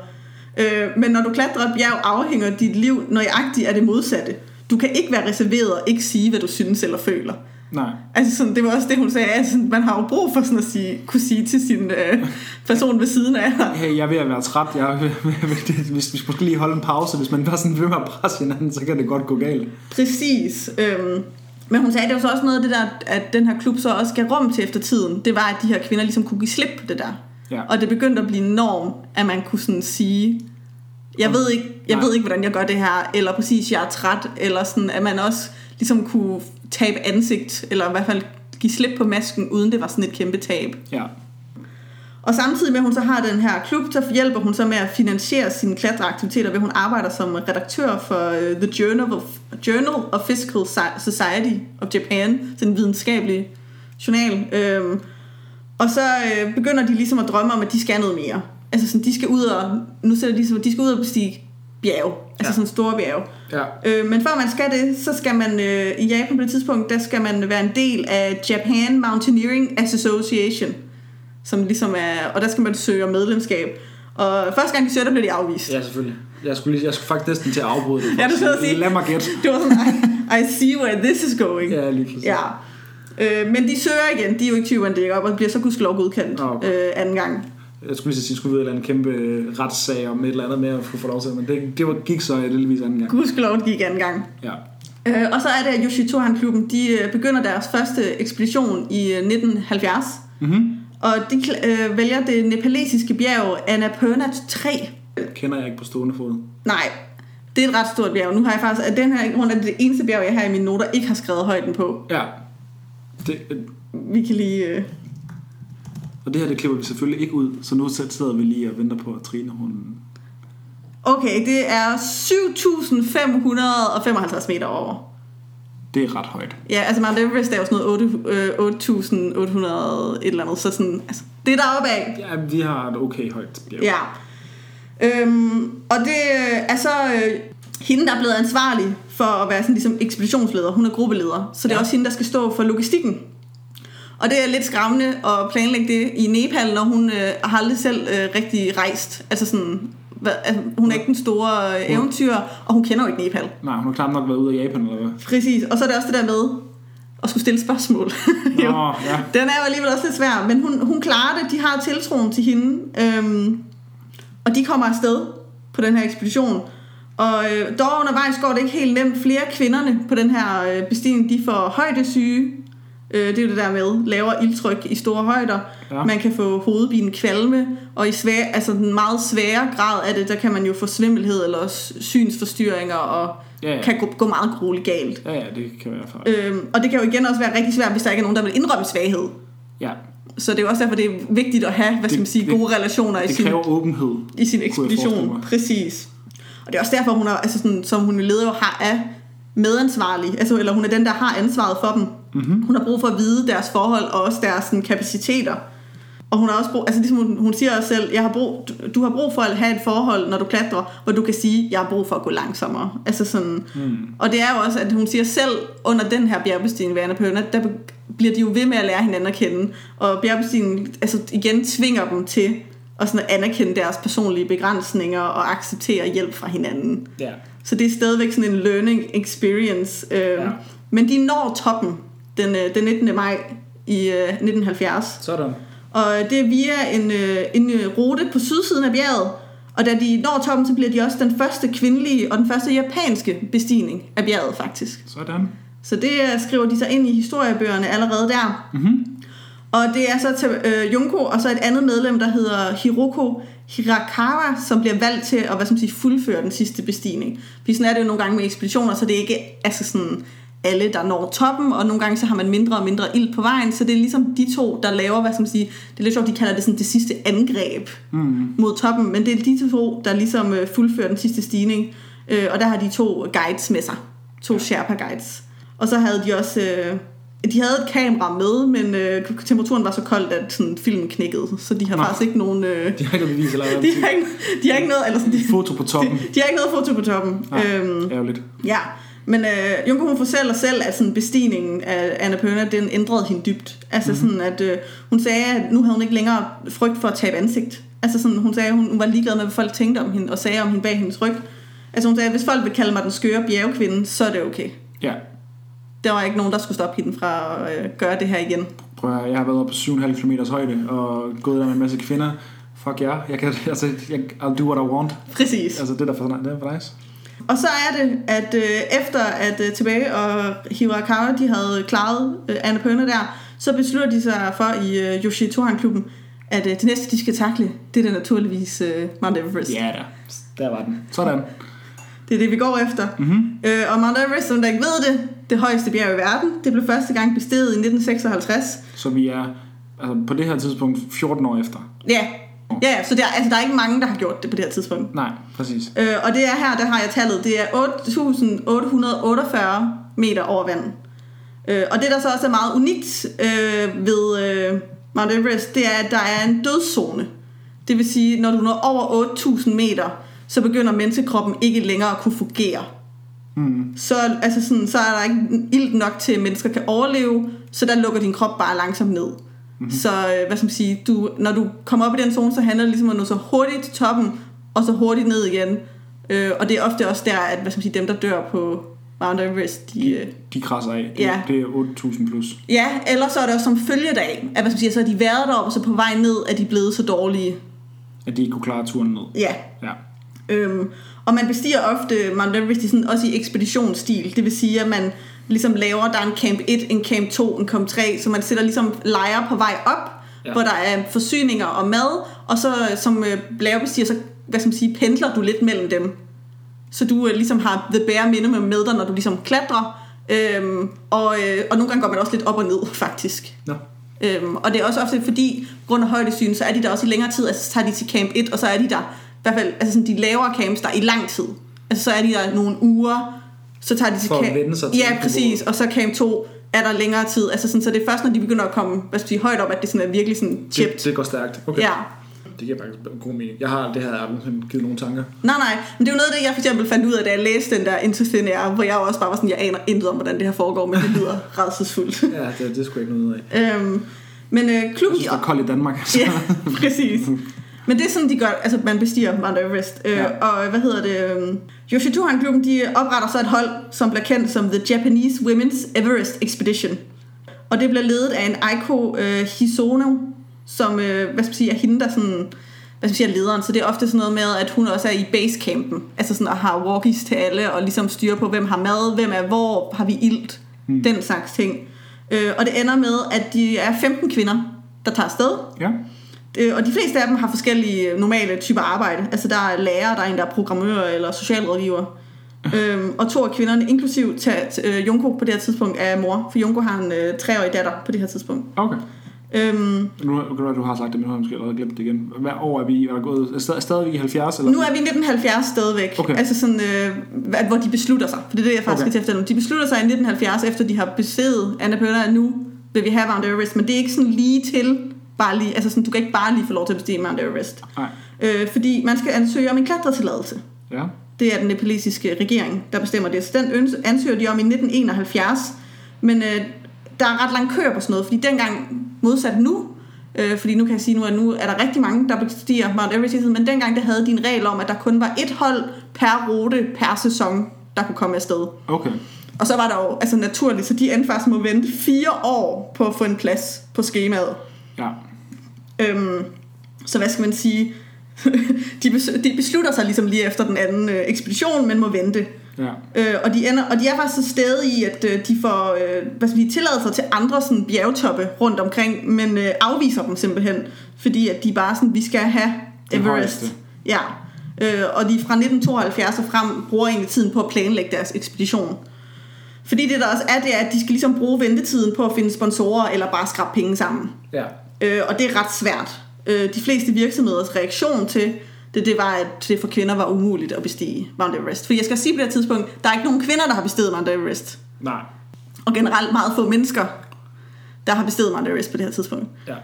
Øh, men når du klatrer et bjerg, afhænger dit liv nøjagtigt af det modsatte. Du kan ikke være reserveret og ikke sige, hvad du synes eller føler. Nej. Altså sådan, det var også det, hun sagde. Altså, man har jo brug for sådan at sige, kunne sige til sin øh, person ved siden af. Hey, jeg er ved at være træt. Jeg hvis vi skulle lige holde en pause, hvis man bare sådan ved med at presse hinanden, så kan det godt gå galt. Præcis. Øhm, men hun sagde, det var så også noget af det der, at den her klub så også gav rum til efter tiden. Det var, at de her kvinder ligesom kunne give slip på det der. Ja. Og det begyndte at blive norm, at man kunne sådan sige, jeg ved ikke, jeg Nej. ved ikke, hvordan jeg gør det her, eller præcis, jeg er træt, eller sådan, at man også ligesom kunne tabe ansigt, eller i hvert fald give slip på masken, uden det var sådan et kæmpe tab. Ja. Og samtidig med, at hun så har den her klub, så hjælper hun så med at finansiere sine klatreaktiviteter, ved hun arbejder som redaktør for uh, The Journal of, Journal of Physical Society of Japan, sådan en videnskabelig journal. Øhm, og så øh, begynder de ligesom at drømme om, at de skal noget mere. Altså sådan, de skal ud og, nu sætter de, så- de skal ud og bestige bjerge, altså Ja. sådan store bjerge. Ja. Øh, men før man skal det, så skal man øh, i Japan på det tidspunkt, der skal man være en del af Japan Mountaineering Association, som ligesom er, og der skal man søge om medlemskab. Og første gang de søger, der bliver de afvist. Ja, selvfølgelig. Jeg skulle, lige, jeg skulle faktisk næsten til at afbryde det. Ja, du skulle sige. Lad mig gætte. Det var sådan, I, I see where this is going. Ja, lige præcis. Ja. Øh, men de søger igen, de er jo ikke tyverne, det op, og bliver så gudskelov godkendt Nå, okay. øh, anden gang. Jeg skulle lige sige, at skulle af en kæmpe øh, retssag om et eller andet med at få lov til men det, det var, gik så heldigvis anden gang. Gudskelov gik anden gang. Ja. Øh, og så er det, at Yoshitohan-klubben, de øh, begynder deres første ekspedition i øh, 1970. Mm-hmm. Og de øh, vælger det nepalesiske bjerg Annapurna 3. Kender jeg ikke på stående fod. Nej, det er et ret stort bjerg. Nu har jeg faktisk, at den her grund er det eneste bjerg, jeg har i mine noter ikke har skrevet højden på. Ja. Det, øh, Vi kan lige... Øh, og det her, det klipper vi selvfølgelig ikke ud, så nu sidder vi lige og venter på, at Trine, hun... Okay, det er 7.555 meter over. Det er ret højt. Ja, altså Mount Everest er jo sådan noget 8, øh, 8.800 et eller andet, så sådan, altså, det er deroppe af. Ja, vi har et okay højt bjerg. Ja. Øhm, og det øh, er så øh, hende, der er blevet ansvarlig for at være sådan ligesom ekspeditionsleder. Hun er gruppeleder, så det er Ja. også hende, der skal stå for logistikken. Og det er lidt skræmmende at planlægge det i Nepal, når hun øh, har aldrig selv øh, rigtig rejst. Altså sådan, hvad, altså, hun er ikke den store øh, eventyr, og hun kender jo ikke Nepal. Nej, hun har klart nok været ude af Japan, eller hvad? Præcis, og så er det også det der med at skulle stille spørgsmål. (laughs) Nå, ja. Den er jo alligevel også lidt svær, men hun, hun klarer det. De har tiltroen til hende. Øhm, og de kommer afsted på den her ekspedition. Og øh, dog undervejs går det ikke helt nemt. Flere kvinderne på den her øh, bestigning, de får højdesyge. Øh, det er jo det der med lavere ildtryk i store højder. Ja. Man kan få hovedbinen kvalme, og i svær, altså den meget svære grad af det, der kan man jo få svimmelhed eller også synsforstyrringer, og Ja, ja. kan gå, gå meget grueligt galt. Ja, ja, det kan være faktisk. Øhm, og det kan jo igen også være rigtig svært, hvis der ikke er nogen, der vil indrømme svaghed. Ja, Så det er jo også derfor, det er vigtigt at have, hvad skal man sige, det- gode relationer i det sin, kræver åbenhed. i sin ekspedition. Præcis. Og det er også derfor, hun er, altså sådan, som hun leder jo har, er medansvarlig, altså, eller hun er den, der har ansvaret for dem. Mm-hmm. Hun har brug for at vide deres forhold og også deres sådan, kapaciteter. Og hun har også brug, altså ligesom hun, hun siger også selv, jeg har brug, du, du har brug for at have et forhold, når du klatrer, hvor du kan sige, jeg har brug for at gå langsommere. Altså sådan, mm. Og det er jo også, at hun siger selv, under den her bjergbestigning ved Annapurna, der bliver de jo ved med at lære hinanden at kende. Og bjergbestigningen altså igen tvinger dem til og sådan at anerkende deres personlige begrænsninger og acceptere hjælp fra hinanden. Ja. Så det er stadigvæk sådan en learning experience. Øh, Ja. Men de når toppen den, øh, den 19. maj i øh, 1970. Sådan. Og det er via en, øh, en øh, rute på sydsiden af bjerget. Og da de når toppen, så bliver de også den første kvindelige og den første japanske bestigning af bjerget faktisk. Sådan. Så det øh, skriver de sig ind i historiebøgerne allerede der. Mhm. Og det er så til øh, Junko og så et andet medlem, der hedder Hiroko Hirakawa, som bliver valgt til at hvad skal man sige, fuldføre den sidste bestigning. Fordi sådan er det jo nogle gange med ekspeditioner, så det er ikke altså sådan alle, der når toppen, og nogle gange så har man mindre og mindre ild på vejen, så det er ligesom de to, der laver, hvad skal man sige, det er lidt sjovt, de kalder det sådan det sidste angreb Mm. mod toppen, men det er de to, der ligesom øh, fuldfører den sidste stigning, øh, og der har de to guides med sig, to Sherpa guides. Og så havde de også, øh, de havde et kamera med, men øh, temperaturen var så kold, at sådan, filmen knækkede, så de har Nå. faktisk ikke nogen... Øh, De har ikke noget bevis eller (laughs) de, har ikke, de har ikke noget, eller sådan, de, foto på toppen. de, de har ikke noget foto på toppen. Nej, Øhm, ærgerligt. Ja, men øh, Junko hun fortæller selv, at sådan bestigningen af Annapurna, den ændrede hende dybt. Altså Mhm. mm-hmm. sådan, at øh, hun sagde, at nu havde hun ikke længere frygt for at tabe ansigt. Altså sådan, hun sagde, at hun var ligeglad med, hvad folk tænkte om hende, og sagde om hende bag hendes ryg. Altså hun sagde, at hvis folk vil kalde mig den skøre bjergkvinde, så er det okay. Ja. Der var ikke nogen, der skulle stoppe hende fra at øh, gøre det her igen. Prøv at, høre, jeg har været oppe på 7,5 km højde og gået der med en masse kvinder. Fuck ja, jeg kan, (laughs) altså, jeg, I'll do what I want. Præcis. Altså, det er for, det er for nice. Og så er det, at øh, efter at øh, tilbage og Hirakawa, de havde klaret øh, Annapurna der, så beslutter de sig for i øh, Yoshitohan-klubben, at øh, det næste, de skal takle, det er da naturligvis øh, Mount Everest. Ja da, der var den. Sådan. Det er det, vi går efter. Mm-hmm. Øh, og Mount Everest, som der ikke ved det, det højeste bjerg i verden, det blev første gang besteget i 1956. Så vi er altså, på det her tidspunkt 14 år efter. Ja, ja ja, så der, altså, der er ikke mange, der har gjort det på det her tidspunkt. Nej, præcis. Øh, og det er her, der har jeg tallet, det er 8.848 meter over vandet. Øh, og det, der så også er meget unikt øh, ved øh, Mount Everest, det er, at der er en dødszone. Det vil sige, når du når over 8.000 meter, så begynder menneskekroppen ikke længere at kunne fungere. Mm. Så, altså sådan, så er der ikke ilt nok til, at mennesker kan overleve, så der lukker din krop bare langsomt ned. Mm-hmm. Så øh, hvad skal man sige, du, når du kommer op i den zone, så handler det ligesom om at nå så hurtigt til toppen, og så hurtigt ned igen. Øh, og det er ofte også der, at hvad skal man sige, dem, der dør på Mount Everest, de, øh, De krasser af. Det, Ja. det er 8.000 plus. Ja, eller så er det også som følgedag, at hvad skal man sige, så har de været deroppe, og så på vej ned er de blevet så dårlige. At de ikke kunne klare turen ned. Ja, Ja. Øhm, og man bestiger ofte Mount Everest i sådan, også i ekspeditionsstil. Det vil sige, at man ligesom laver, der er en camp 1, en camp 2, en camp 3, så man sætter ligesom lejre på vej op, Ja. ja. hvor der er forsyninger og mad, og så som øh, bjergbestiger, så hvad skal man sige, pendler du lidt mellem dem. Så du øh, ligesom har the bare minimum med dig, når du ligesom klatrer, øhm, og, øh, og nogle gange går man også lidt op og ned, faktisk. Nå. Øhm, og det er også ofte fordi, grund af højdesyn, så er de der også i længere tid, altså så tager de til camp 1, og så er de der, hvert fald altså sådan de lavere camps der i lang tid. Altså så er de der nogle uger, så tager de til For at camp... vende sig til Ja, præcis, og så camp 2 er der længere tid. Altså sådan, så det er først, når de begynder at komme hvad skal jeg sige, højt op, at det sådan er virkelig sådan chipped. Det, det går stærkt. Okay. Ja. Det giver faktisk god mening. Jeg har, det jeg aldrig givet nogen tanker. Nej, nej, men det er jo noget af det, jeg for eksempel fandt ud af, da jeg læste den der Interstellar, hvor jeg også bare var sådan, jeg aner intet om, hvordan det her foregår, men det lyder (laughs) redselsfuldt. Ja, det, det skulle jeg ikke noget af. øhm, men øh, Jeg klubben... synes, det er koldt i Danmark. Så. Ja, (laughs) præcis. Men det er sådan, de gør, altså man bestiger Mount Everest. Øh, Ja. Og hvad hedder det? Øh, Yoshituhan-klubben, de opretter så et hold, som bliver kendt som The Japanese Women's Everest Expedition. Og det bliver ledet af en Aiko øh, Hisono, som, øh, hvad skal man sige, er hende, der sådan, hvad skal man sige, er lederen. Så det er ofte sådan noget med, at hun også er i basecampen. Altså sådan at har walkies til alle, og ligesom styre på, hvem har mad, hvem er hvor, har vi ilt, mm. den slags ting. Øh, og det ender med, at de er 15 kvinder, der tager afsted. Ja. Øh, og de fleste af dem har forskellige normale typer arbejde. Altså der er lærer, der er en, der er programmør eller socialrådgiver. øhm, og to af kvinderne, inklusiv øh, Junko på det her tidspunkt, er mor. For Junko har en øh, treårig datter på det her tidspunkt. Okay. Øhm, Nu kan du, du har sagt det, men nu har jeg måske allerede glemt det igen. Hvad år er vi? Er der gået, er stadig, stadig i 70? Eller? nu er vi i 1970 stadigvæk. Okay. Altså sådan, øh, hvor de beslutter sig. For det er det, jeg faktisk Okay. skal til efter nu. De beslutter sig i 1970, efter de har besiddet Annapurna, at nu vil vi have Mount Everest. Men det er ikke sådan lige til, bare lige, altså sådan, du kan ikke bare lige få lov til at bestige Mount Everest. Nej. Øh, fordi man skal ansøge om en klatretilladelse. Ja. Det er den nepalesiske regering, der bestemmer det. Så den ansøger de om i 1971. Men øh, der er ret lang kø på sådan noget, fordi dengang, modsat nu, Øh, fordi nu kan jeg sige nu, at nu er der rigtig mange, der bestiger Mount Everest, men dengang der havde de en regel om, at der kun var et hold per rute per sæson, der kunne komme afsted. Okay. Og så var der jo altså naturligt, så de endte faktisk at vente fire år på at få en plads på skemaet. Ja. Øhm, så hvad skal man sige? (laughs) de, bes- de beslutter sig ligesom lige efter den anden øh, ekspedition, men må vente. Ja. Øh, og, de ender, og de er faktisk så stedet i, at øh, de får øh, hvad skal vi, tilladelser til andre sådan, bjergtoppe rundt omkring, men øh, afviser dem simpelthen, fordi at de bare sådan, vi skal have Everest. højeste. Ja, øh, og de fra 1972 og frem bruger egentlig tiden på at planlægge deres ekspedition. Fordi det der også er, det er, at de skal ligesom bruge ventetiden på at finde sponsorer, eller bare skrabe penge sammen. Ja. Øh, og det er ret svært. Øh, de fleste virksomheders reaktion til det, det var, at det for kvinder var umuligt at bestige Mount Everest. For jeg skal sige på det her tidspunkt, der er ikke nogen kvinder, der har besteget Mount Everest. Nej. Og generelt meget få mennesker, der har besteget Mount Everest på det her tidspunkt. Ja.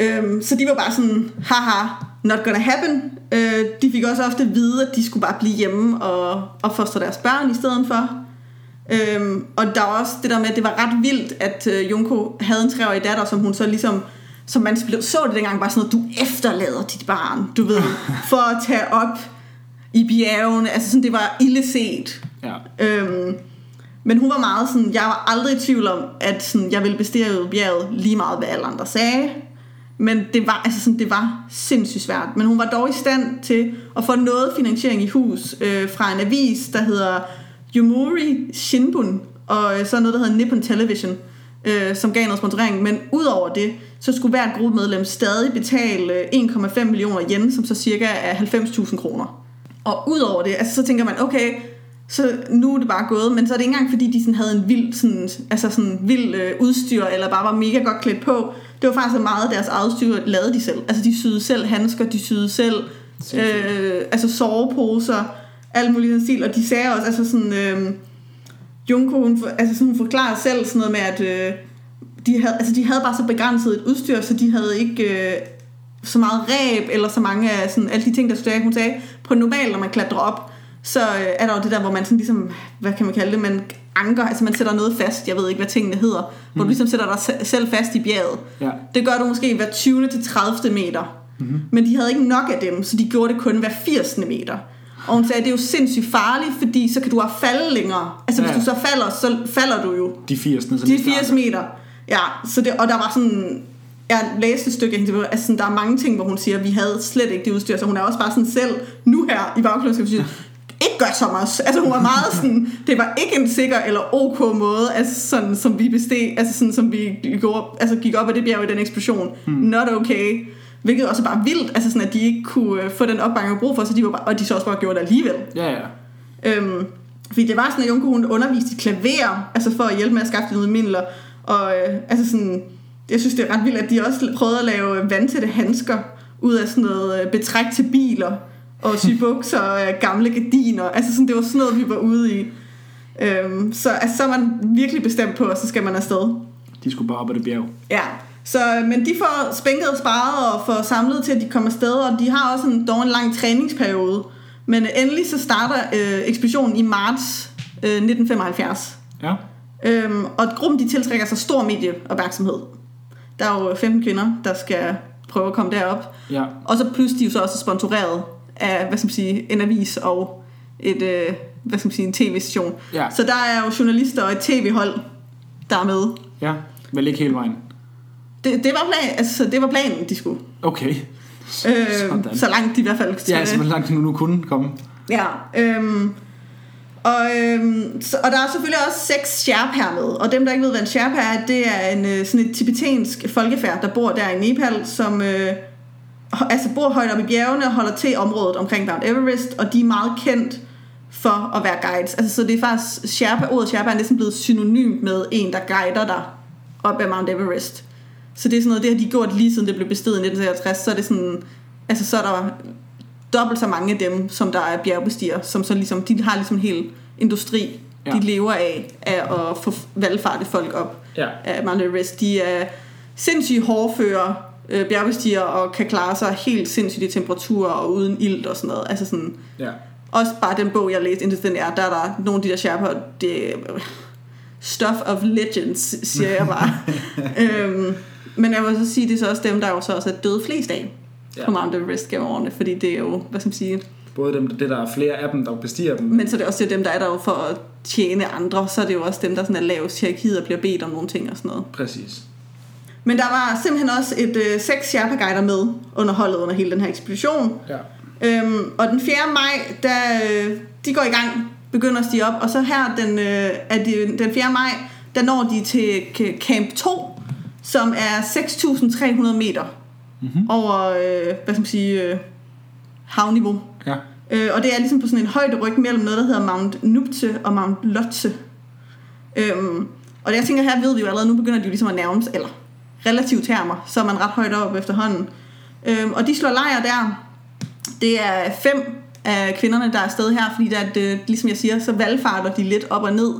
Øhm, så de var bare sådan, haha, not gonna happen. Øh, de fik også ofte at vide, at de skulle bare blive hjemme og opfostre deres børn i stedet for. Øhm, og der var også det der med, at det var ret vildt, at øh, Junko havde en treårig datter, som hun så ligesom, som man blev- så det dengang, bare sådan noget, du efterlader dit barn, du ved, (laughs) for at tage op i bjergene. Altså sådan, det var ille set. Ja. Øhm, men hun var meget sådan, jeg var aldrig i tvivl om, at sådan, jeg ville bestige bjerget lige meget, hvad alle andre sagde. Men det var, altså sådan, det var sindssygt svært. Men hun var dog i stand til at få noget finansiering i hus øh, fra en avis, der hedder Yumuri Shinbun, og øh, så noget, der hedder Nippon Television, øh, som gav noget sponsorering. Men udover det, så skulle hvert gruppemedlem stadig betale øh, 1,5 millioner yen, som så cirka er 90.000 kroner. Og udover det, altså, så tænker man, okay, så nu er det bare gået, men så er det ikke engang fordi, de sådan havde en vild, sådan, altså sådan vild øh, udstyr, eller bare var mega godt klædt på. Det var faktisk så meget af deres eget udstyr, lavede de selv. Altså de syede selv handsker, de syede selv øh, altså soveposer, alt muligt den stil, og de sagde også, altså sådan, øh, Junko, hun, for- altså sådan, hun forklarer selv sådan noget med, at øh, de, havde, altså, de havde bare så begrænset et udstyr, så de havde ikke øh, så meget ræb, eller så mange af sådan, alle de ting, der stod Hun sagde, på normalt, når man klatrer op, så øh, er der jo det der, hvor man sådan ligesom, hvad kan man kalde det, man anker, altså man sætter noget fast, jeg ved ikke, hvad tingene hedder, hvor du ligesom sætter dig se- selv fast i bjerget. Ja. Det gør du måske hver 20. til 30. meter. Mm-hmm. Men de havde ikke nok af dem, så de gjorde det kun hver 80. meter. Og hun sagde, at det er jo sindssygt farligt, fordi så kan du have falde længere. Altså hvis Ja. du så falder, så falder du jo De 80. Så de er 80 meter. Ja, så det, og der var sådan... Jeg læste et stykke hende, altså sådan, der er mange ting, hvor hun siger, at vi havde slet ikke det udstyr, så hun er også bare sådan selv, nu her i bagklodskab, ikke gør som os. Altså hun var meget sådan, (laughs) det var ikke en sikker eller ok måde, altså sådan, som vi besteg, altså sådan, som vi gjorde, altså gik op ad det bjerg i den eksplosion. Hmm. Not okay. Hvilket også er bare vildt, altså sådan, at de ikke kunne øh, få den opbakning, brug for, så de var bare, og de så også bare gjorde det alligevel. Ja, ja. Øhm, fordi det var sådan, at Junko hun underviste i klaver, altså for at hjælpe med at skaffe nogle midler. Og øh, altså sådan, jeg synes det er ret vildt, at de også prøvede at lave vandtætte handsker ud af sådan noget øh, betræk til biler og sy (laughs) bukser og øh, gamle gardiner. Altså sådan, det var sådan noget, vi var ude i. Øhm, så altså, så er man virkelig bestemt på, at så skal man afsted. De skulle bare op ad det bjerg. Ja, så, men de får spænket og sparet og får samlet til, at de kommer afsted, og de har også en, dog en lang træningsperiode. Men endelig så starter øh, ekspeditionen i marts øh, 1975. Ja. Øhm, og gruppen de tiltrækker sig stor medieopmærksomhed. Der er jo 15 kvinder, der skal prøve at komme derop. Ja. Og så plus de er jo så også sponsoreret af, hvad skal man sige, en avis og et, øh, hvad skal man sige, en tv-station. Ja. Så der er jo journalister og et tv-hold, der er med. Ja. Vel ikke hele vejen. Det, det, var plan, altså, det var planen, de skulle. Okay. Øh, Sådan. så langt de i hvert fald Ja, altså, hvor langt de nu, nu kunne komme. ja øhm, og, øhm, så, og der er selvfølgelig også seks Sherpaer med, og dem der ikke ved, hvad en Sherpa er, det er en, øh, sådan et tibetansk folkefærd, der bor der i Nepal, som øh, altså bor højt oppe i bjergene og holder til området omkring Mount Everest, og de er meget kendt for at være guides. Altså, så det er faktisk, Sherpa, ordet Sherpa er næsten blevet synonymt med en, der guider dig op ad Mount Everest. Så det er sådan noget, det har de gjort lige siden det blev besteget i 1953, så er det sådan, altså så er der dobbelt så mange af dem, som der er bjergbestiger, som så ligesom, de har ligesom en hel industri, Ja. de lever af, af at få valgfarte folk op Ja. af Mount Everest. De er sindssygt hårdføre øh, bjergbestiger og kan klare sig helt sindssygt i temperaturer og uden ilt og sådan noget. Altså sådan, Ja. også bare den bog, jeg læste, Indtil den er, der er der nogle af de der sherper, det stuff of legends, siger jeg bare. (laughs) øhm, Men jeg vil så sige, det er så også dem, der jo så også er døde flest af Ja. på Mount Everest gennem årene, fordi det er jo, hvad skal man sige, Både dem, det der er flere af dem, der bestiger dem. men så er det også dem, der er der jo for at tjene andre, så er det jo også dem, der sådan er lavest hierarkiet og bliver bedt om nogle ting og sådan noget. Præcis. Men der var simpelthen også et øh, seks Sherpa-guider med under holdet under hele den her ekspedition. Ja. Øhm, og den 4. maj, der, øh, de går i gang, begynder at stige op, og så her den, øh, er de, den 4. maj, der når de til Camp 2, som er 6.300 meter Mm-hmm. over, øh, hvad skal man sige, øh, havniveau. Ja. Øh, og det er ligesom på sådan en højde ryg mellem noget, der hedder Mount Nupte og Mount Lotse. Øhm, og det jeg tænker her, ved vi jo allerede, nu begynder de jo ligesom at nærmes, eller relativt termer, så er man ret højt op efterhånden. Øhm, og de slår lejr der. Det er fem af kvinderne, der er afsted her, fordi der er det, ligesom jeg siger, så valgfarter de lidt op og ned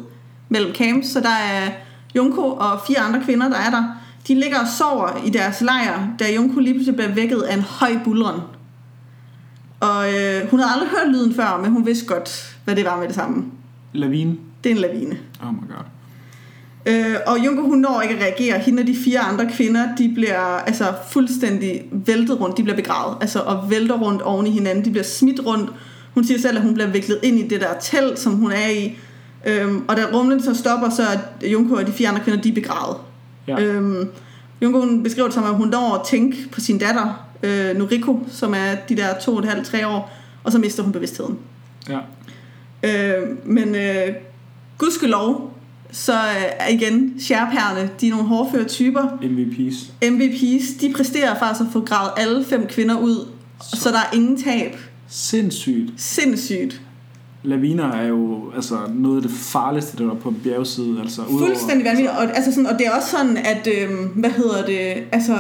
mellem camps, så der er Junko og fire andre kvinder, der er der. De ligger og sover i deres lejr, da Junko lige pludselig bliver vækket af en høj bulren. Og øh, hun havde aldrig hørt lyden før, men hun vidste godt, hvad det var med det samme. Lavine. Det er en lavine. Oh my god. Øh, og Junko, hun når ikke at reagere. Hende og de fire andre kvinder, de bliver altså fuldstændig væltet rundt. De bliver begravet, altså og vælter rundt oven i hinanden. De bliver smidt rundt. Hun siger selv, at hun bliver viklet ind i det der telt, som hun er i. Øhm, og da rumlen så stopper, så er Junko og de fire andre kvinder, de er begravet. Ja. Øhm, Junko hun beskriver det som, at hun når at tænke på sin datter, øh, Noriko, som er de der to og et halvt, tre år, og så mister hun bevidstheden. Ja. Øh, men øh, gudskelov, så øh, er igen Sherpærne, de er nogle hårdføre typer. MVP's. MVP's, de præsterer faktisk at få gravet alle fem kvinder ud, så, så der er ingen tab. Sindssygt. Sindssygt. Laviner er jo altså, noget af det farligste, der er på en bjergside. Altså, udover- Fuldstændig vanvittigt. Og, altså sådan, og det er også sådan, at, øh, hvad hedder det, altså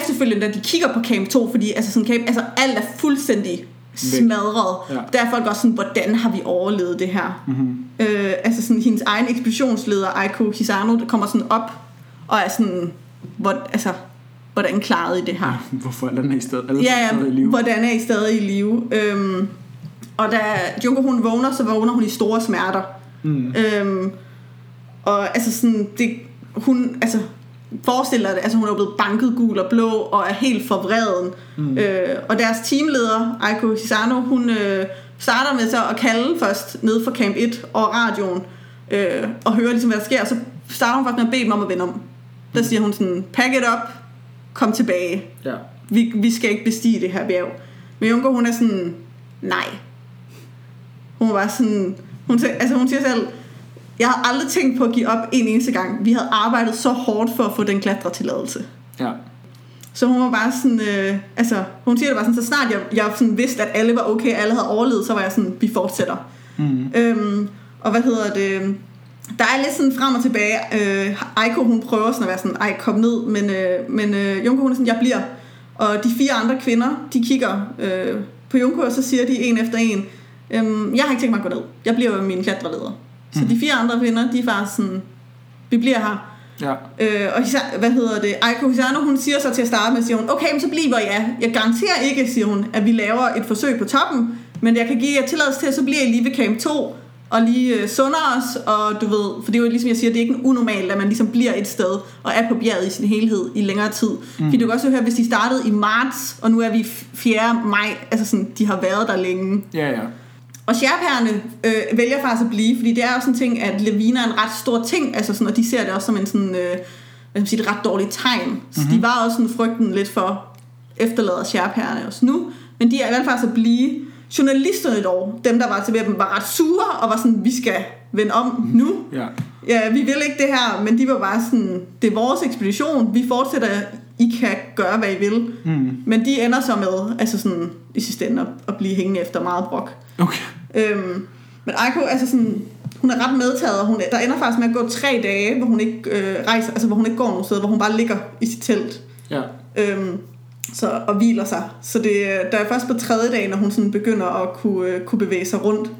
efterfølgende, da de kigger på Camp 2, fordi altså, sådan, camp, altså, alt er fuldstændig smadret. Ja. Der er folk også sådan, hvordan har vi overlevet det her? Mm-hmm. Øh, altså sådan, hendes egen ekspeditionsleder, Aiko Hisano, der kommer sådan op og er sådan, hvor, altså, hvordan klarede I det her? Hvorfor er den her i stedet? Alle Ja, stadig i ja, live? hvordan er I stadig i live? Øhm, og da Junko hun vågner, så vågner hun i store smerter. Mm. Øhm, og altså sådan, det, hun, altså, forestiller det, altså hun er blevet banket gul og blå, og er helt forvreden. Mm. Øh, og deres teamleder, Aiko Hisano, hun øh, starter med så at kalde først ned fra Camp 1 og radioen, øh, og høre ligesom, hvad der sker, og så starter hun faktisk med at bede dem om at vende om. Der siger hun sådan, pack it up, kom tilbage Ja. vi, vi skal ikke bestige det her bjerg. Men Junko, hun er sådan, nej. Hun var sådan, hun, sag- altså hun siger selv, jeg har aldrig tænkt på at give op en eneste gang. Vi havde arbejdet så hårdt for at få den klatretilladelse. Ja. Så hun var bare sådan, øh, altså hun siger det bare sådan, så snart jeg, jeg sådan vidste, at alle var okay, alle havde overlevet, så var jeg sådan, vi fortsætter. Mm. Øhm, og hvad hedder det? Der er lidt sådan frem og tilbage. Øh, Aiko, hun prøver sådan at være sådan, ej, kom ned. Men, øh, men øh, Junko, hun er sådan, jeg bliver. Og de fire andre kvinder, de kigger øh, på Junko, og så siger de en efter en, øhm, jeg har ikke tænkt mig at gå ned. Jeg bliver jo min klatreleder. Så de fire andre kvinder, de er faktisk sådan, vi bliver her. Ja. Øh, og hvad hedder det? Aiko Hisano, hun siger så til at starte med, siger hun, okay, men så bliver jeg. Jeg garanterer ikke, siger hun, at vi laver et forsøg på toppen, men jeg kan give jer tilladelse til, at så bliver I lige ved camp 2, og lige øh, sunder os, og du ved, for det er jo ligesom jeg siger, det er ikke unormalt, at man ligesom bliver et sted, og er på bjerget i sin helhed i længere tid. Mm. Fordi du kan også høre, hvis de startede i marts, og nu er vi 4. maj, altså sådan, de har været der længe. Ja, ja. Og Sherpærerne øh, vælger faktisk at blive, fordi det er sådan en ting, at laviner er en ret stor ting, altså sådan, og de ser det også som en sådan, øh, hvad skal sige, et ret dårligt tegn. Så mm-hmm. de var også sådan frygten lidt for, efterlader Sherpærerne os nu, men de er i hvert fald faktisk at blive. Journalisterne dog, dem der var til ved dem, var ret sure, og var sådan, vi skal vende om nu. Ja. Ja, vi vil ikke det her, men de var bare sådan, det er vores ekspedition, vi fortsætter, I kan gøre, hvad I vil. Mm. Men de ender så med, altså sådan, i sidste ende, at, at blive hængende efter meget brok. Okay. Øhm, men Aiko, altså sådan, hun er ret medtaget, og hun, der ender faktisk med at gå tre dage, hvor hun ikke øh, rejser, altså hvor hun ikke går nogen steder, hvor hun bare ligger i sit telt. Ja. Øhm, så, og hviler sig. Så det, der er først på tredje dag, når hun sådan begynder at kunne, øh, kunne bevæge sig rundt.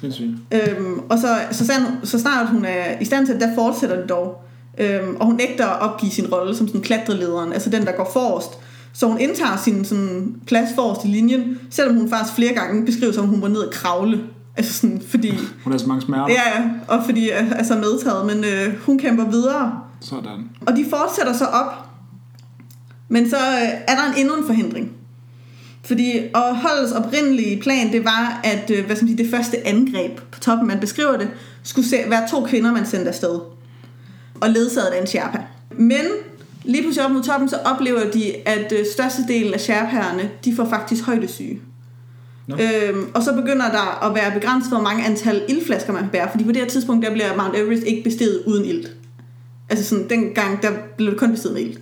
Sindssygt. Øhm, og så, så, så, så snart hun er i stand til der fortsætter det dog. Øhm, og hun nægter at opgive sin rolle som sådan klatrelederen, altså den, der går forrest. Så hun indtager sin sådan, plads forrest i linjen, selvom hun faktisk flere gange beskriver, som hun var ned og kravle. Altså sådan, fordi... Hun har så mange smerter. Ja, og fordi altså medtaget, men øh, hun kæmper videre. Sådan. Og de fortsætter så op Men så øh, er der en endnu en forhindring. Fordi og holdets oprindelige plan, det var, at øh, hvad skal man sige, det første angreb på toppen, man beskriver det, skulle se, være to kvinder, man sendte afsted. Og ledsaget af en Sherpa. Men lige pludselig op mod toppen, så oplever de, at øh, størstedelen af Sherpaerne, de får faktisk højdesyge. Nå. Øhm, og så begynder der at være begrænset, hvor mange antal ildflasker man kan bære, fordi på det her tidspunkt, der bliver Mount Everest ikke besteget uden ild. Altså sådan, dengang, der blev det kun besteget med ild.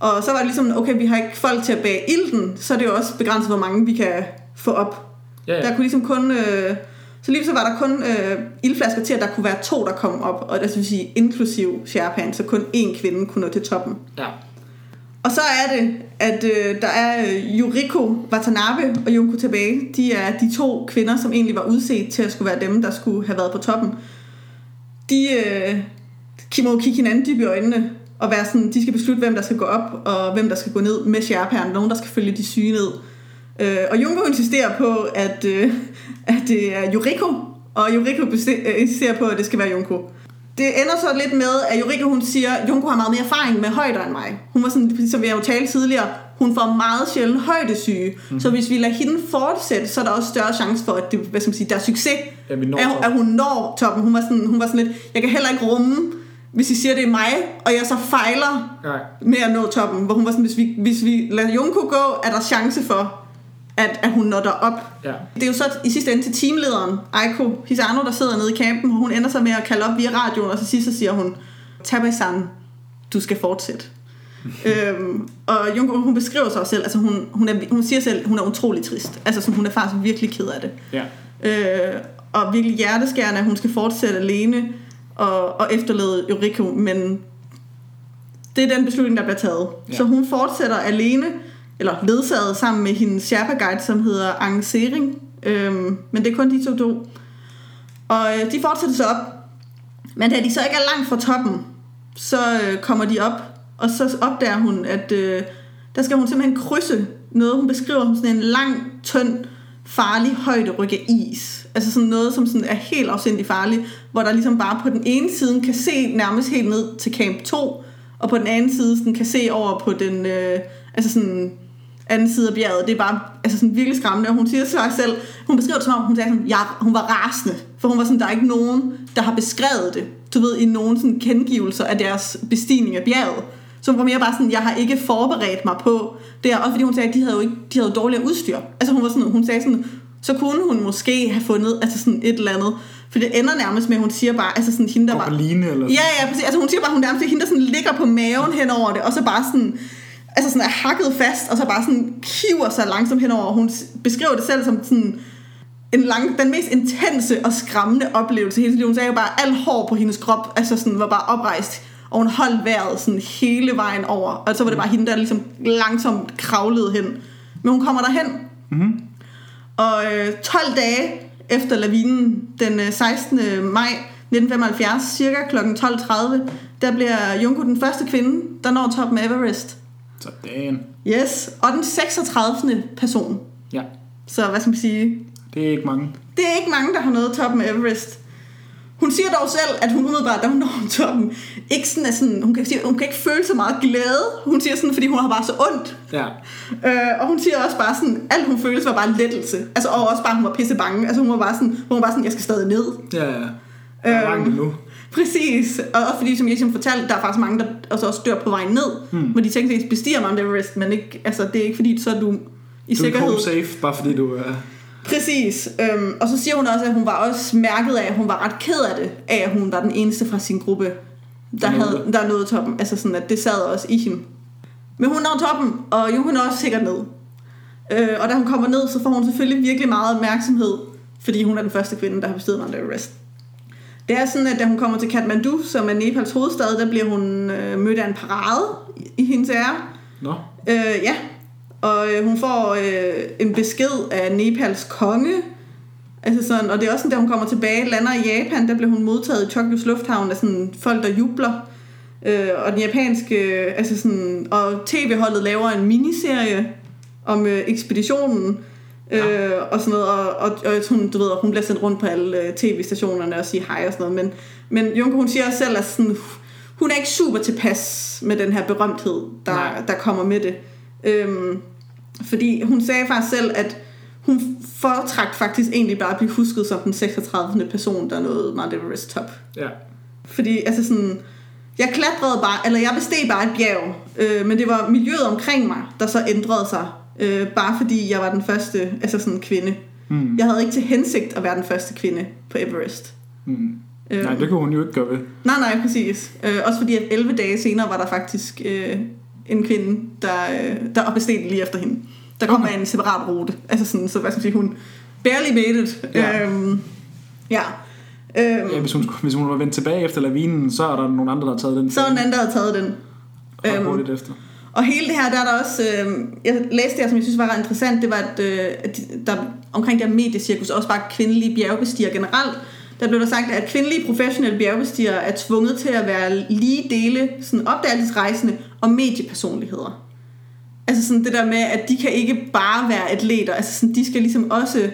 Og så var det ligesom, okay, vi har ikke folk til at bage ilden, så er det jo også begrænset, hvor mange vi kan få op. Ja, ja. Der kunne ligesom kun... Øh, så lige så var der kun øh, ildflasker til, at der kunne være to, der kom op, og det vil sige inklusiv Sherpan, så kun én kvinde kunne nå til toppen. Ja. Og så er det, at øh, der er øh, Yuriko Watanabe og Junko Tabe. De er de to kvinder, som egentlig var udset til at skulle være dem, der skulle have været på toppen. De øh, må kigge hinanden dybt i øjnene og være sådan, de skal beslutte, hvem der skal gå op og hvem der skal gå ned med Sherpaen. Nogen, der skal følge de syge ned. Øh, og Junko insisterer på, at, øh, at det er Yuriko, og Yuriko øh, insisterer på, at det skal være Junko. Det ender så lidt med, at Yuriko hun siger, at Junko har meget mere erfaring med højder end mig. Hun var sådan, som jeg jo talte tidligere, hun får meget sjældent højdesyge. Mm. Så hvis vi lader hende fortsætte, så er der også større chance for, at det, hvad skal man sige, der er succes. Ja, vi at, toppen. at hun når toppen. Hun var, sådan, hun var sådan lidt, jeg kan heller ikke rumme, hvis I siger, det er mig, og jeg så fejler Nej. med at nå toppen. Hvor hun var sådan, hvis vi, hvis vi lader Junko gå, er der chance for, at, at hun når derop. Ja. Det er jo så i sidste ende til teamlederen, Aiko Hisano, der sidder nede i campen, og hun ender så med at kalde op via radioen, og så sidst så siger hun, Tabai-san, du skal fortsætte. (laughs) øhm, og Junko, hun beskriver sig også selv, altså hun, hun, er, hun siger selv, hun er utrolig trist. Altså sådan, hun er faktisk virkelig ked af det. Ja. Øh, og virkelig hjerteskærende, at hun skal fortsætte alene og, og efterlade Yuriko, men det er den beslutning, der bliver taget. Ja. Så hun fortsætter alene, eller ledsaget sammen med hendes Sherpa-guide, som hedder Ang Sering. Øhm, men det er kun de to to. Og øh, de fortsætter så op. Men da de så ikke er langt fra toppen, så øh, kommer de op, og så opdager hun, at øh, der skal hun simpelthen krydse noget, hun beskriver som sådan en lang, tynd, farlig højderykke is. Altså sådan noget, som sådan er helt afsindig farligt, hvor der ligesom bare på den ene side kan se nærmest helt ned til camp 2, og på den anden side sådan kan se over på den, øh, altså sådan anden side af bjerget. Det er bare altså sådan virkelig skræmmende, og hun siger til sig selv, hun beskriver det som om, hun, sagde sådan, ja, hun var rasende, for hun var sådan, der er ikke nogen, der har beskrevet det, du ved, i nogen sådan kengivelser af deres bestigning af bjerget. Så hun var mere bare sådan, jeg har ikke forberedt mig på det her, også fordi hun sagde, at de havde jo ikke, de havde dårligere udstyr. Altså hun var sådan, hun sagde sådan, så kunne hun måske have fundet altså sådan et eller andet. For det ender nærmest med, at hun siger bare, altså sådan hende, der var... Gobbeline eller sådan. Ja, ja, præcis. Altså hun siger bare, hun nærmest hende, der sådan ligger på maven hen over det, og så bare sådan, altså sådan er hakket fast, og så bare sådan kiver sig langsomt henover. Hun beskriver det selv som sådan en lang, den mest intense og skræmmende oplevelse hele liv. Hun sagde jo bare, al hår på hendes krop altså sådan, var bare oprejst, og hun holdt vejret sådan hele vejen over. Og så var det bare hende, der ligesom langsomt kravlede hen. Men hun kommer derhen, Mm-hmm. og øh, 12 dage efter lavinen, den øh, 16. maj 1975, cirka kl. 12.30, der bliver Junko den første kvinde, der når toppen af Everest. Sådan. Yes, og den 36. person. Ja. Så hvad skal man sige? Det er ikke mange. Det er ikke mange, der har nået toppen af Everest. Hun siger dog selv, at hun umiddelbart, da hun når (laughs) toppen, ikke sådan er sådan, hun kan, sige, hun kan ikke føle så meget glæde. Hun siger sådan, fordi hun har bare så ondt. Ja. Øh, og hun siger også bare sådan, alt hun følte var bare lettelse. Altså, og også bare, hun var pisse bange. Altså, hun var bare sådan, hun var bare sådan, jeg skal stadig ned. Ja, ja. Der er Øhm, langt endnu. Præcis. Og også fordi, som jeg ligesom fortalte, der er faktisk mange, der også, også dør på vej ned. Hmm. Hvor de tænker, at de bestiger Mount Everest, men ikke, altså, det er ikke fordi, så er du i Du er ikke sikkerhed. home safe, bare fordi du er... Præcis. Øhm, og så siger hun også, at hun var også mærket af, at hun var ret ked af det, af at hun var den eneste fra sin gruppe, der, nåede havde, der nåede toppen. Altså sådan, at det sad også i hende. Men hun når toppen, og jo, hun er også sikkert ned. Øh, og da hun kommer ned, så får hun selvfølgelig virkelig meget opmærksomhed, fordi hun er den første kvinde, der har besteget Mount Everest. Det er sådan, at da hun kommer til Kathmandu, som er Nepals hovedstad, der bliver hun øh, mødt af en parade i, hendes ære. Nå, Øh, ja, og øh, hun får øh, en besked af Nepals konge. Altså sådan, og det er også sådan, da hun kommer tilbage, lander i Japan, der bliver hun modtaget i Tokyos lufthavn af sådan folk, der jubler. Øh, og den japanske, øh, altså sådan, og tv-holdet laver en miniserie om øh, ekspeditionen. Øh, og sådan noget, og, og, og hun, du ved, hun bliver sendt rundt på alle øh, tv-stationerne og siger hej og sådan noget, men, men Junko, hun siger også selv, at sådan, hun er ikke super tilpas med den her berømthed, der, Nej. der kommer med det. Øhm, fordi hun sagde faktisk selv, at hun foretrak faktisk egentlig bare at blive husket som den 36. person, der nåede Mount Everest top. Ja. Fordi altså sådan, jeg klatrede bare, eller jeg besteg bare et bjerg, øh, men det var miljøet omkring mig, der så ændrede sig, øh, bare fordi jeg var den første, altså sådan kvinde. Mm. Jeg havde ikke til hensigt at være den første kvinde på Everest. Mm. Øh, Nej, det kunne hun jo ikke gøre ved. Nej, nej, præcis. Øh, også fordi at 11 dage senere var der faktisk øh, en kvinde, der, øh, der besteg lige efter hende. Der kom Okay. en separat rute. Altså sådan, så hvad skal man sige, hun barely made it. Ja. Øhm, ja. Øhm, Ja, hvis hun, hvis hun var vendt tilbage efter lavinen, så er der nogle andre, der har taget den. så var den anden, der havde taget den. ret øhm, efter. Og hele det her, der er der også, øh, jeg læste det her, som jeg synes var ret interessant, det var, at, øh, at der omkring det her mediecirkus, også bare kvindelige bjergbestigere generelt, der blev der sagt, at kvindelige professionelle bjergbestigere er tvunget til at være lige dele sådan opdagelsesrejsende og mediepersonligheder. Altså sådan det der med, at de kan ikke bare være atleter, altså sådan, de skal ligesom også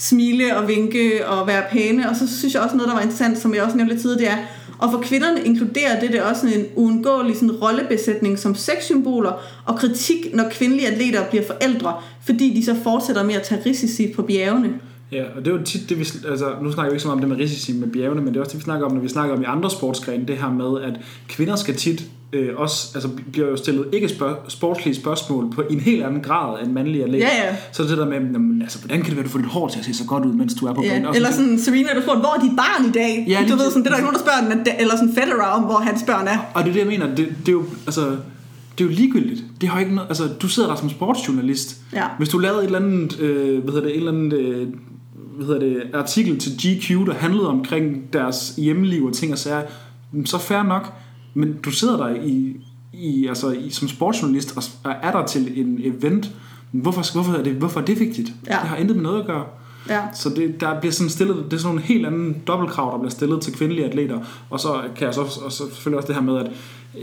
smile og vinke og være pæne. Og så synes jeg også noget, der var interessant, som jeg også nævnte lidt tidligere, det er, og for kvinderne inkluderer det, det også en uundgåelig sådan rollebesætning som sexsymboler og kritik, når kvindelige atleter bliver forældre, fordi de så fortsætter med at tage risici på bjergene. Ja, og det er jo tit det, vi, altså, nu snakker vi ikke så meget om det med risici med bjergene, men det er også det, vi snakker om, når vi snakker om i andre sportsgrene, det her med, at kvinder skal tit øh, også, altså bliver jo stillet ikke spørg, sportslige spørgsmål på en helt anden grad end mandlige atleter. Ja, ja. Så det der med, jamen, altså, hvordan kan det være, du får dit hår til at se så godt ud, mens du er på banen? Ja, Også eller sådan, Serena, du spurgte, hvor er dit barn i dag? Ja, du ved, sådan, det er der ikke nogen, der spørger den, eller sådan Federer om, hvor hans børn er. Og det er det, jeg mener. Det, det er jo, altså, det er jo ligegyldigt. Det har ikke noget, altså, du sidder der som sportsjournalist. Ja. Hvis du lavede et eller andet, øh, hvad hedder det, et eller andet, øh, hvad hedder det, artikel til GQ, der handlede omkring deres hjemmeliv og ting og sager, så fair nok. Men du sidder der i, i, altså, i, som sportsjournalist og er der til en event. Hvorfor, hvorfor, er, det, hvorfor er det vigtigt? Ja. Det har intet med noget at gøre. Ja. Så det, der bliver sådan stillet, det er sådan nogle helt anden dobbeltkrav, der bliver stillet til kvindelige atleter. Og så kan jeg så, og så selvfølgelig også det her med, at,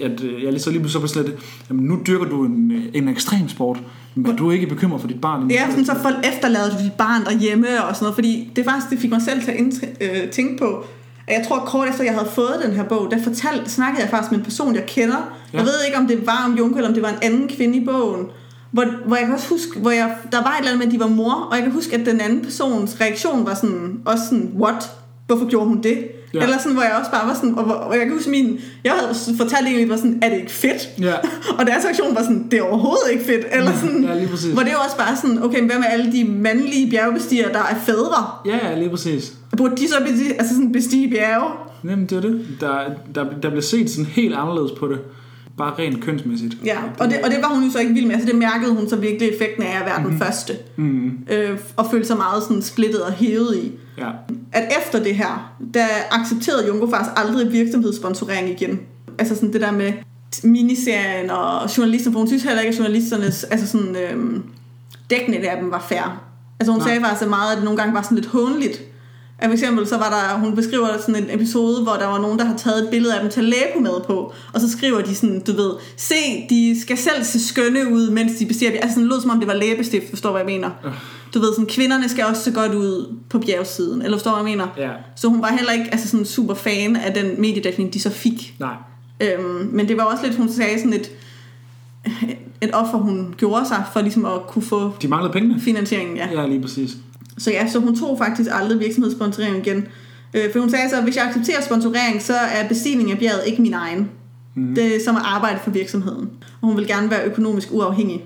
at øh, jeg lige så lige så lidt, jamen nu dyrker du en, øh, en ekstrem sport, men du er ikke bekymret for dit barn. Ja, sådan så for efterlader du dit barn derhjemme og sådan noget, fordi det faktisk, det fik mig selv til at øh, tænke på, jeg tror kort efter, jeg havde fået den her bog, der fortalte, snakkede jeg faktisk med en person, jeg kender. Ja. Jeg ved ikke, om det var om Junko, eller om det var en anden kvinde i bogen, hvor, hvor jeg kan også huske, hvor jeg, der var et eller andet med, at de var mor, og jeg kan huske, at den anden persons reaktion var sådan, også sådan, what? Hvorfor gjorde hun det? Ja. Eller sådan, hvor jeg også bare var sådan, og, hvor, og jeg kan huske min, jeg havde fortalt egentlig, var sådan, er det ikke fedt? Ja. (laughs) og deres reaktion var sådan, det er overhovedet ikke fedt. Eller sådan, Ja, lige præcis. hvor det jo også bare sådan, okay, hvad med alle de mandlige bjergbestigere, der er fædre? Ja, ja, lige præcis. Burde de så bestige, altså sådan bestige bjerge? Jamen, det er det. Der, der, der bliver set sådan helt anderledes på det. Bare rent kønsmæssigt. Ja, og det, og det var hun jo så ikke vild med. Altså det mærkede hun så virkelig effekten af at være Mhm. den første. Mm, Øh, og følte sig meget sådan splittet og hævet i. ja. At efter det her, der accepterede Junko faktisk aldrig virksomhedssponsorering igen. Altså sådan det der med miniserien og journalisten, for hun synes heller ikke, at journalisternes altså sådan, øhm, dækning af dem var fair. Altså hun Nej. sagde faktisk meget, at det nogle gange var sådan lidt hånligt. At for eksempel så var der, hun beskriver sådan en episode, hvor der var nogen, der har taget et billede af dem til at læbe med på, og så skriver de sådan, du ved, se, de skal selv se skønne ud, mens de bestiger. Altså sådan lød som om det var læbestift, forstår hvad jeg mener? Du ved, sådan, kvinderne skal også se godt ud på bjergsiden, eller forstår hvad jeg mener? Ja. Så hun var heller ikke altså sådan super fan af den mediedækning, de så fik. Nej. Øhm, men det var også lidt, hun sagde sådan et, et offer, hun gjorde sig for ligesom at kunne få De manglede pengene. finansieringen, ja. Ja, lige præcis. Så ja, så hun tog faktisk aldrig virksomhedssponsorering igen. Øh, for hun sagde så, at hvis jeg accepterer sponsorering, så er bestigningen af bjerget ikke min egen. Mm. Det er som at arbejde for virksomheden. Og hun vil gerne være økonomisk uafhængig.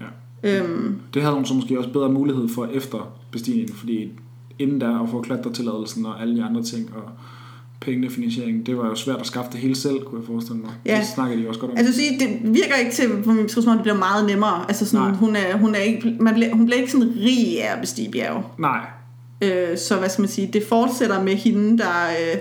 Ja. Øhm, Det havde hun så måske også bedre mulighed for efter bestigningen, fordi inden der at få klatretilladelsen og alle de andre ting og pengene, finansiering, det var jo svært at skaffe det hele selv, kunne jeg forestille mig. Ja. Det snakker de også godt om. altså sige, det virker ikke til, for min som om det bliver meget nemmere. Altså sådan, Nej. hun, er, hun, er ikke, man bliver, hun bliver ikke sådan rig af at bestige bjerge. Nej. Øh, så hvad skal man sige, det fortsætter med hende, der øh,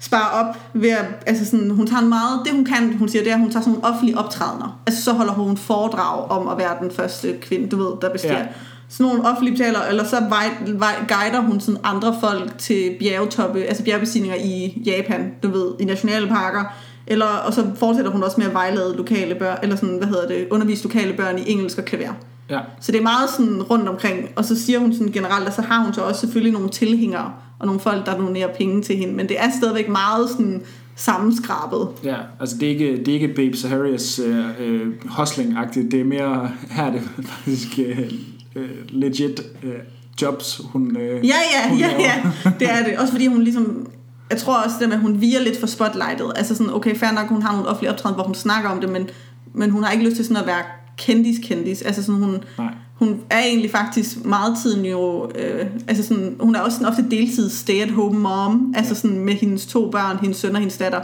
sparer op ved at, altså sådan, hun tager en meget, det hun kan, hun siger, det er, at hun tager sådan nogle offentlige optrædener. Altså så holder hun foredrag om at være den første kvinde, du ved, der bestiger. Ja. Sådan nogle offentlige betaler, eller så vej, vej, guider hun sådan andre folk til bjergtoppe, altså bjergbestigninger i Japan, du ved, i nationale parker. Eller, og så fortsætter hun også med at vejlede lokale børn, eller sådan, hvad hedder det, undervise lokale børn i engelsk og klaver. Ja. Så det er meget sådan rundt omkring. Og så siger hun sådan generelt, at så har hun så også selvfølgelig nogle tilhængere, og nogle folk, der donerer penge til hende. Men det er stadigvæk meget sådan sammenskrabet. Ja, altså det er ikke, det er ikke Babe Saharias øh, øh, hustling-agtigt. Det er mere, (laughs) her er det faktisk øh, øh, legit øh, jobs, hun øh, Ja, ja, hun ja, laver. ja. Det er det. Også fordi hun ligesom... Jeg tror også, det med, at hun virer lidt for spotlightet. Altså sådan, okay, fair nok, hun har nogle offentlige optræden, hvor hun snakker om det, men, men hun har ikke lyst til sådan at være kendis-kendis. Altså sådan, hun, Nej. hun er egentlig faktisk meget tiden jo... Øh, altså sådan, hun er også sådan ofte deltids stay-at-home mom. Altså sådan med hendes to børn, hendes søn og hendes datter.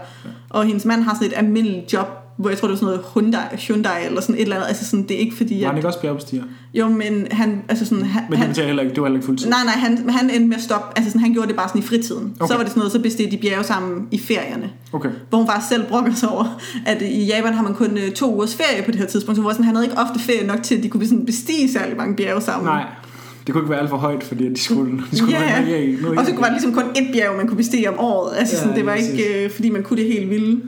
Og hendes mand har sådan et almindeligt job, hvor jeg tror, det var sådan noget Hyundai, Hyundai eller sådan et eller andet. Altså sådan, det er ikke fordi, Var han ikke også bjergbestiger? Jo, men han... Altså sådan, han, Men han, betaler heller ikke, det var heller ikke fuldtid. Nej, nej, han, han endte med at stoppe. Altså sådan, han gjorde det bare sådan i fritiden. Okay. Så var det sådan noget, så bestilte de bjerge sammen i ferierne. Okay. Hvor hun faktisk selv brokker sig over, at i Japan har man kun øh, to ugers ferie på det her tidspunkt. Så hvor sådan, han havde ikke ofte ferie nok til, at de kunne sådan bestige særlig mange bjerge sammen. Nej, det kunne ikke være alt for højt, fordi de skulle, de skulle Ja, være ja. i. Nu Og så var det ligesom kun ét bjerg, man kunne bestige om året. Altså Ja, sådan, det var ikke, øh, fordi man kunne det helt vilde.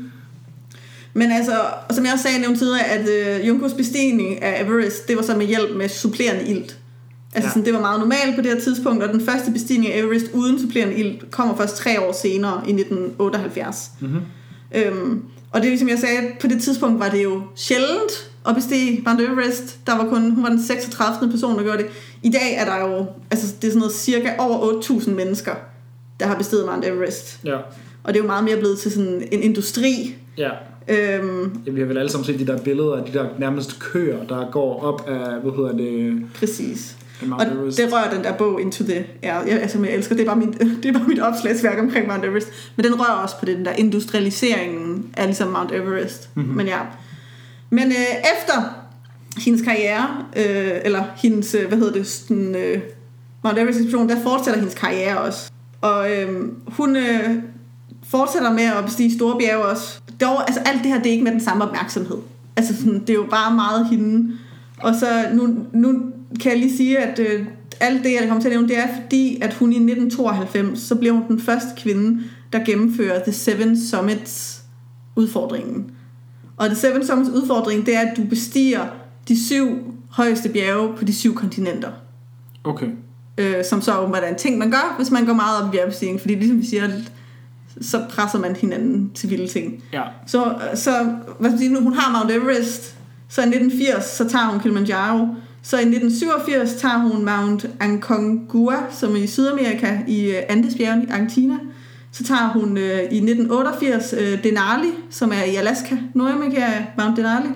Men altså, som jeg også sagde nævnt tidligere, at øh, Junkos bestigning af Everest, det var så med hjælp med supplerende ilt. Altså Ja. sådan, det var meget normalt på det her tidspunkt, og den første bestigning af Everest uden supplerende ilt kommer først tre år senere i 1978. Mhm. Øhm, og det er ligesom jeg sagde, på det tidspunkt var det jo sjældent at bestige Mount Everest. Der var kun, hun var den 36. person, der gjorde det. I dag er der jo, altså det er sådan noget cirka over 8.000 mennesker, der har besteget Mount Everest. Ja, Og det er jo meget mere blevet til sådan en industri. ja. Øhm, Ja, vi har vel alle sammen set de der billeder af de der nærmest køer, der går op af, hvad hedder det, præcis. Og Everest. det rører den der bog Into the Air. Jeg, altså, jeg elsker, det er, bare min, (laughs) det er bare mit opslagsværk omkring Mount Everest. Men den rører også på den der industrialiseringen af ligesom Mount Everest. Mhm. Mm-hmm. Men ja. Men øh, efter hendes karriere, øh, eller hendes, øh, hvad hedder det, sådan, øh, Mount Everest ekspedition, der fortsætter hendes karriere også. Og øh, hun øh, fortsætter med at bestige store bjerge også. Dog, altså alt det her, det er ikke med den samme opmærksomhed. Altså sådan, det er jo bare meget hende. Og så nu, nu kan jeg lige sige, at øh, alt det, jeg kommer til at nævne, det er fordi, at hun i 1992, så blev hun den første kvinde, der gennemfører The Seven Summits udfordringen. Og The Seven Summits udfordring, det er, at du bestiger de syv højeste bjerge på de syv kontinenter. Okay. Øh, som så åbenbart er en ting, man gør, hvis man går meget op i bjergbestigning. Fordi ligesom vi siger, så presser man hinanden til vilde ting. Ja. Så, så hvad skal jeg sige, nu hun har Mount Everest, så i 1980, så tager hun Kilimanjaro. Så i 1987 tager hun Mount Aconcagua, som er i Sydamerika, i øh, Andesbjergene i Argentina. Så tager hun øh, i 1988 øh, Denali, som er i Alaska, Nordamerika, Mount Denali.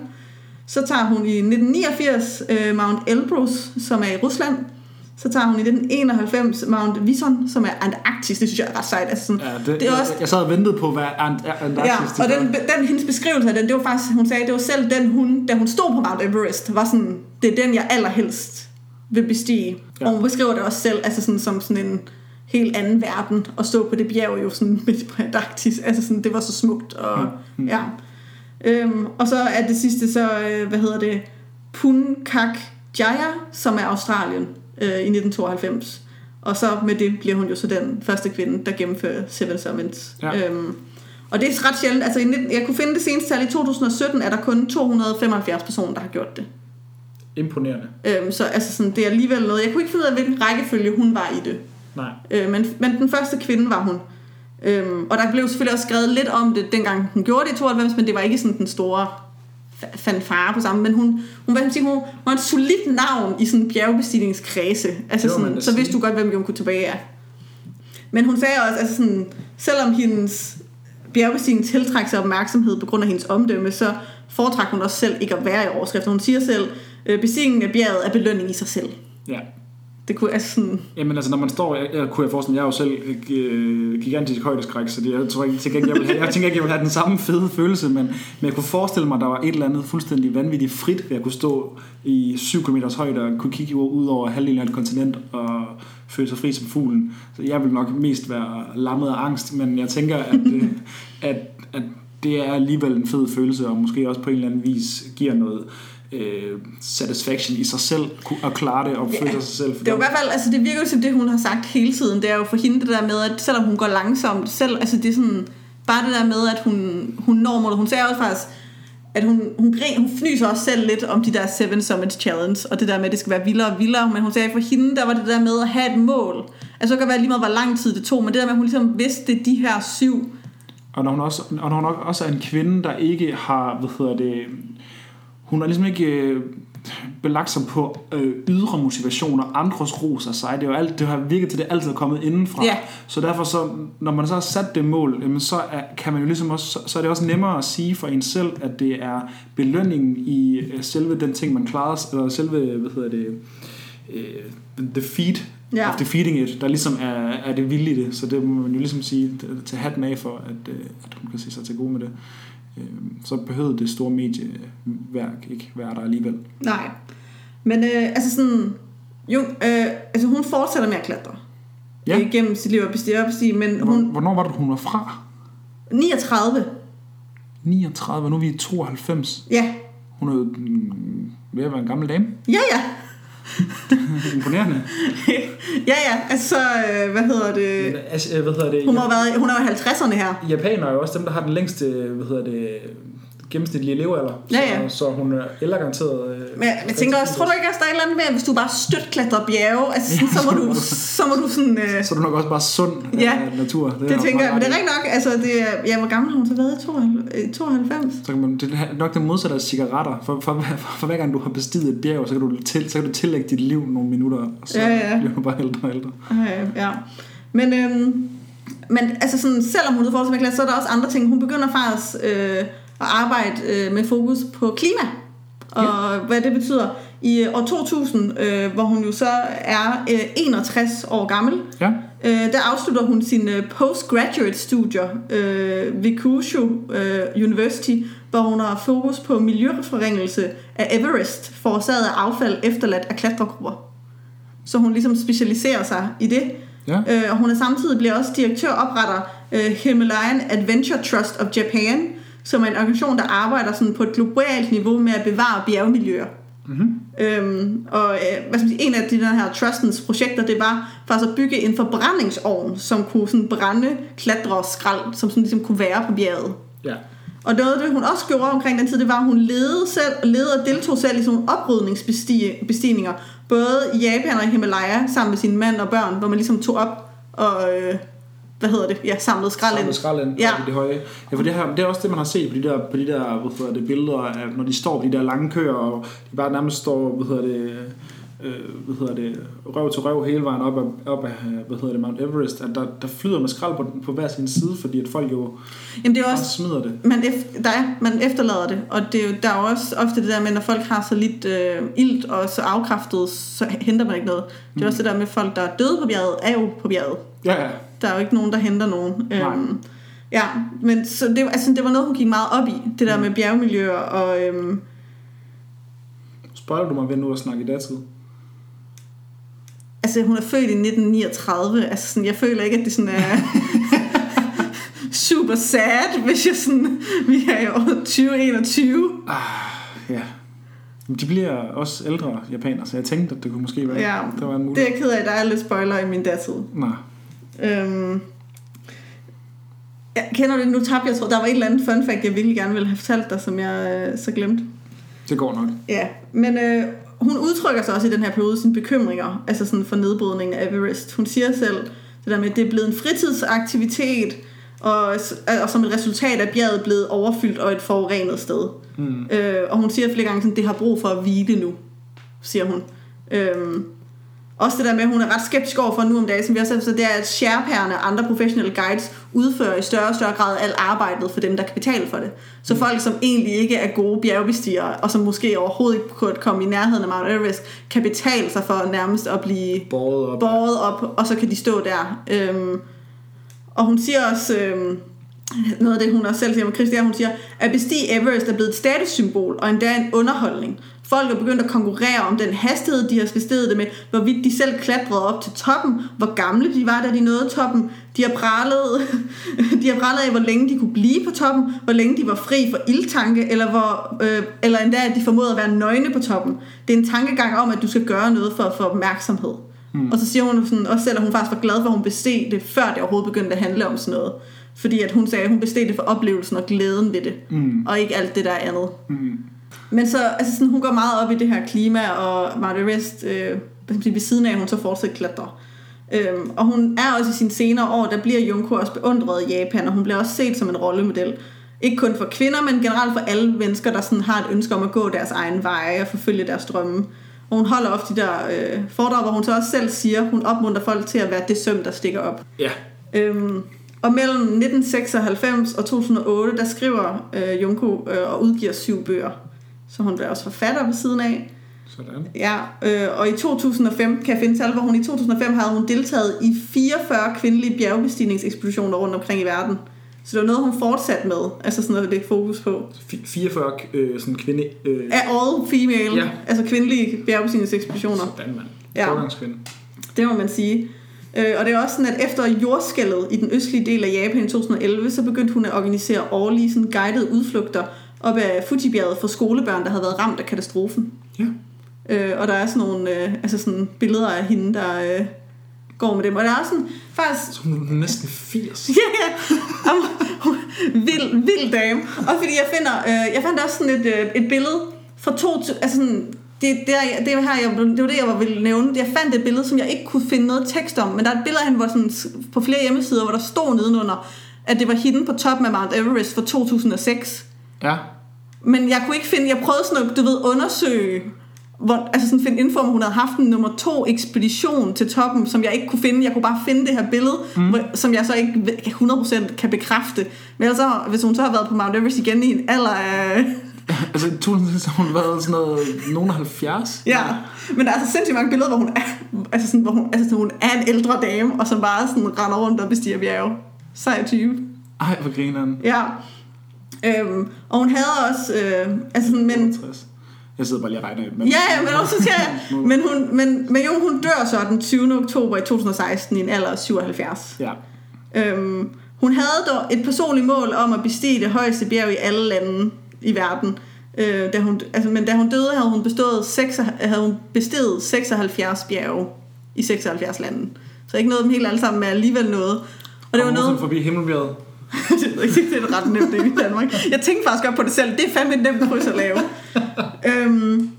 Så tager hun i 1989 øh, Mount Elbrus, som er i Rusland. Så tager hun i 1991 Mount Vison, som er Antarktis. Det synes jeg er ret sejt. Altså sådan, Ja, det, det er jeg, også, jeg sad og ventede på, hvad Ant- Antarktis Ja, og den, den, hendes beskrivelse af den, det var faktisk, hun sagde, det var selv den hun, da hun stod på Mount Everest, var sådan, det er den, jeg allerhelst vil bestige. Ja. Ja. Og hun beskriver det også selv, altså sådan, som sådan en helt anden verden, at stå på det bjerg jo sådan (laughs) midt på Antarktis. Altså sådan, det var så smukt, og Mm. ja. Øhm, og så er det sidste så, øh, hvad hedder det, Punkak Jaya, som er Australien øh, i 1992. Og så med det bliver hun jo så den første kvinde, der gennemfører Seven Summits. Ja. Øhm, og det er ret sjældent. Altså, i 19, jeg kunne finde det seneste tal. I 2017 er der kun 275 personer, der har gjort det. Imponerende. Øhm, så altså, sådan, det er alligevel noget. Jeg kunne ikke finde ud af, hvilken rækkefølge hun var i det. Nej. Øh, men, men den første kvinde var hun. Øhm, og der blev selvfølgelig også skrevet lidt om det, dengang hun gjorde det i 92, men det var ikke sådan den store fanfare på sammen. Men hun, hun, hvad sige, hun, hun var et solidt navn i sådan en bjergbestigningskredse. Altså man sådan, da så vidste du godt, hvem Junko tilbage er. Men hun sagde også, altså sådan, selvom hendes bjergbestigning tiltrækker sig opmærksomhed på grund af hendes omdømme, så foretrækker hun også selv ikke at være i overskriften. Hun siger selv, øh, bestigningen af bjerget er belønning i sig selv. Ja. Det kunne altså sådan, Jamen altså, når man står, jeg, jeg kunne jeg forestille mig, jeg er jo selv øh, gigantisk højdeskræk, så det, jeg tror ikke, tænker ikke, jeg, vil have, jeg tænker ikke, jeg vil have den samme fede følelse, men, men jeg kunne forestille mig, der var et eller andet fuldstændig vanvittigt frit, at kunne stå i 7 km højde og kunne kigge ud over halvdelen af et kontinent og føle sig fri som fuglen. Så jeg vil nok mest være lammet af angst, men jeg tænker, at, øh, (laughs) at, at det er alligevel en fed følelse, og måske også på en eller anden vis giver noget øh, satisfaction i sig selv at klare det og Ja. føle sig selv. Det er i hvert fald, altså det virker jo som det, hun har sagt hele tiden. Det er jo for hende det der med, at selvom hun går langsomt, selv, altså det er sådan, bare det der med, at hun, hun når målet. Hun sagde også faktisk, at hun, hun, grin, hun fnyser også selv lidt om de der Seven Summits Challenge, og det der med, at det skal være vildere og vildere, men hun sagde, at for hende, der var det der med at have et mål. Altså det kan være lige meget, hvor lang tid det tog, men det der med, at hun ligesom vidste, det de her syv Og når hun også, og når hun også er en kvinde, der ikke har, hvad hedder det, hun har ligesom ikke øh, belagt sig på øh, ydre motivation og andres ros af sig. Det, er jo alt, det har virket til, det altid er kommet indenfra. Ja. Så derfor, så, når man så har sat det mål, jamen, så er, kan man jo ligesom også, så, er det også nemmere at sige for en selv, at det er belønningen i øh, selve den ting, man klarer, eller selve, hvad hedder det, øh, the feat Ja. of defeating it, der ligesom er, er det vilde i det. Så det må man jo ligesom sige, til hatten af for, at, øh, at hun kan se sig til gode med det. Øh, Så behøvede det store medieværk ikke være der alligevel. Nej. Men øh, altså sådan... Jo, øh, altså hun fortsætter med at klatre. Ja. Ja. Gennem sit liv og bestige op bestige, men Hvor- hun... Hvornår var det, hun var fra? 39. 39, nu er vi i 92. Ja. Hun er jo ved at være en gammel dame. Ja, ja. (laughs) Imponerende. ja, ja. Altså, øh, hvad hedder det? Men, altså, øh, hvad hedder det? Hun, må have været, hun er jo i 50'erne her. Japanere er jo også dem, der har den længste, hvad hedder det, gennemsnitlige levealder. Ja, ja. Så, så hun er elgaranteret... Øh, Men jeg, jeg tænker også, tror du ikke også, der er et eller andet med, at hvis du bare støt klatrer bjerge, altså sådan, Ja, så, må du, (laughs) så må du sådan... Øh, så er du nok også bare sund Ja, af natur. det du tænker jeg, men det er ret i. rigtig nok, altså det er, ja, hvor gammel har hun så været? 92? 92? Så kan man, det er nok det modsatte af cigaretter. For, for, for, for hver gang du har bestiget et bjerg, så kan du, til, så kan du tillægge dit liv nogle minutter, og så Ja, ja. bliver du bare ældre og ældre. Øh, ja. Men, øhm, men altså sådan, selvom hun er klasse, så er der også andre ting. Hun begynder faktisk øh, at arbejde øh, med fokus på klima. Og ja. hvad det betyder. I øh, år 2000, øh, hvor hun jo så er øh, 61 år gammel, Ja, øh, der afslutter hun sine postgraduate studier øh, ved Kyushu øh, University, hvor hun har fokus på miljøforringelse af Everest, forårsaget af affald efterladt af klatregrupper. Så hun ligesom specialiserer sig i det. ja. Øh, og hun er samtidig bliver også direktør og opretter øh, Himalayan Adventure Trust of Japan, som er en organisation, der arbejder sådan på et globalt niveau med at bevare bjergmiljøer. Mm-hmm. Øhm, og øh, hvad skal man sige, en af de der her trustens projekter, det var faktisk at bygge en forbrændingsovn, som kunne sådan brænde klatre og skrald, som sådan ligesom kunne være på bjerget. ja. Og noget af det, hun også gjorde omkring den tid, det var, at hun ledede, selv, ledede og deltog selv i sådan nogle oprydningsbestigninger, både i Japan og i Himalaya, sammen med sin mand og børn, hvor man ligesom tog op og, øh, hvad hedder det, ja, samlede skrald Samlet ind. skrald ind Ja. på det høje. Ja, for det, her, det er også det, man har set på de der, på de der hvad hedder det, billeder, af, når de står på de der lange køer, og de bare nærmest står, hvad hedder det, øh, hvad hedder det, røv til røv hele vejen op ad, op af, hvad hedder det, Mount Everest, at der, der flyder med skrald på, på hver sin side, fordi at folk jo Jamen det er også, smider det. man, ef- der er, man efterlader det, og det er jo, der er jo også ofte det der med, når folk har så lidt øh, ilt og så afkræftet, så henter man ikke noget. Det er Mm. også det der med, folk der er døde på bjerget, er jo på bjerget. Ja, ja. Der er jo ikke nogen, der henter nogen. Nej. Øhm, ja, men så det, altså, det var noget, hun gik meget op i, det der Mm. med bjergmiljøer, og øhm, Spoiler du mig ved nu at snakke i datid? altså hun er født i 1939, altså sådan, jeg føler ikke, at det sådan er (laughs) super sad, hvis jeg sådan, vi er i år 2021. Ah, ja. Men De bliver også ældre japanere, så jeg tænkte, at det kunne måske være, Ja, der var en Det mulighed. er jeg ked af, der er lidt spoiler i min datid. Nej. Øhm, jeg kender det, nu tabte jeg, tror, der var et eller andet fun fact, jeg virkelig gerne ville have fortalt dig, som jeg øh, så glemte. Det går nok. Ja, men øh, hun udtrykker sig også i den her periode sine bekymringer, altså sådan for nedbrydningen af Everest. Hun siger selv det der med, at det er blevet en fritidsaktivitet, og, og som et resultat af bjerget er blevet overfyldt og et forurenet sted. Mm. Øh, og hun siger flere gange, at det har brug for at hvile nu, siger hun. Øhm, også det der med, at hun er ret skeptisk over for nu om dagen, som vi også har sagt, det er, at Sherpaerne og andre professionelle guides udfører i større og større grad alt arbejdet for dem, der kan betale for det. Så folk, som egentlig ikke er gode bjergbestigere, og som måske overhovedet ikke kunne komme i nærheden af Mount Everest, kan betale sig for nærmest at blive Båret op. båret op, og så kan de stå der. Øhm, og hun siger også, øhm, noget af det, hun også selv siger med Chris, det at hun siger, at bestige Everest er blevet et statussymbol, og endda en underholdning. Folk er begyndt at konkurrere om den hastighed, de har bestedet det med, hvorvidt de selv klatrede op til toppen, hvor gamle de var, da de nåede toppen. De har pralet, (laughs) de har pralet af, hvor længe de kunne blive på toppen, hvor længe de var fri for ildtanke, eller, hvor, øh, eller endda, at de formåede at være nøgne på toppen. Det er en tankegang om, at du skal gøre noget for at få opmærksomhed. Mm. Og så siger hun sådan, også selv, at hun faktisk var glad for, at hun besteg det, før det overhovedet begyndte at handle om sådan noget. Fordi at hun sagde, at hun besteg det for oplevelsen og glæden ved det. Mm. Og ikke alt det der andet. Mm. Men så, altså sådan, hun går meget op i det her klima, og Mount Everest, øh, ved siden af, hun så fortsat klatrer. Øhm, og hun er også i sine senere år, der bliver Junko også beundret i Japan, og hun bliver også set som en rollemodel. Ikke kun for kvinder, men generelt for alle mennesker, der sådan har et ønske om at gå deres egen veje og forfølge deres drømme. Og hun holder ofte de der øh, foredrag, hvor hun så også selv siger, hun opmuntrer folk til at være det søm, der stikker op. Ja. Øhm, og mellem 1996 og 2008, der skriver øh, Junko øh, og udgiver syv bøger. Så hun bliver også forfatter ved siden af. Sådan. Ja, øh, og i 2005, kan jeg finde tal, hvor hun i 2005 havde hun deltaget i 44 kvindelige bjergbestigningsekspeditioner rundt omkring i verden. Så det var noget, hun fortsatte med, altså sådan noget, det fokus på. Fi- 44 øh, sådan kvinde... Øh, Af all female, Ja. altså kvindelige bjergbestigningsekspeditioner. Sådan, mand. Ja. Det må man sige. Øh, og det er også sådan, at efter jordskælvet i den østlige del af Japan i 2011, så begyndte hun at organisere årlige sådan guidede udflugter op ad Fujibjerget for skolebørn, der havde været ramt af katastrofen. Ja. Øh, og der er sådan nogle øh, altså sådan billeder af hende, der øh, går med dem. Og der er sådan, faktisk... Så hun er næsten 80. (laughs) Ja, ja. Vild, vild dame. Og fordi jeg finder... Øh, jeg fandt også sådan et, øh, et billede fra to... Altså sådan, det, det, er, det, er her, jeg, det var det, jeg ville nævne. Jeg fandt et billede, som jeg ikke kunne finde noget tekst om. Men der er et billede af hende, hvor sådan, på flere hjemmesider, hvor der stod nedenunder, at det var hende på toppen af Mount Everest for 2006. Ja. Men jeg kunne ikke finde, jeg prøvede sådan at, du ved, undersøge, hvor, altså sådan finde info om, hun havde haft en nummer to ekspedition til toppen, som jeg ikke kunne finde. Jeg kunne bare finde det her billede, mm. hvor, som jeg så ikke ved- 100% kan bekræfte. Men ellers, så, hvis hun så har været på Mount Everest igen i en alder af... (laughs) Altså i 2006 har hun været sådan noget... Nogen af 70. Ja, men der er altså sindssygt mange billeder, hvor hun er, altså sådan, hvor hun, altså sådan, hun er en ældre dame, og som bare sådan render rundt og bestiger bjerge. Sej type. Ej, hvor grineren. Ja. Øhm, og hun havde også, øh, altså men, 60. Jeg sidder bare lige og regner. Men... Ja, ja, men også skal jeg, (laughs) men hun, men, men jo, hun dør så den 20. oktober i 2016 i en alder af 77. Ja. Øhm, hun havde dog et personligt mål om at bestige det højeste bjerg i alle lande i verden. Øh, da hun, altså, men da hun døde, havde hun, bestået 6, havde hun besteget 76 bjerge i 76 lande. Så ikke noget dem helt alle sammen, men alligevel noget. Og det var noget, forbi Himmelbjerget. (laughs) det er ikke det er ret nemt det i Danmark. Jeg tænkte faktisk godt på det selv. Det er fandme et nemt kryds at lave. øhm,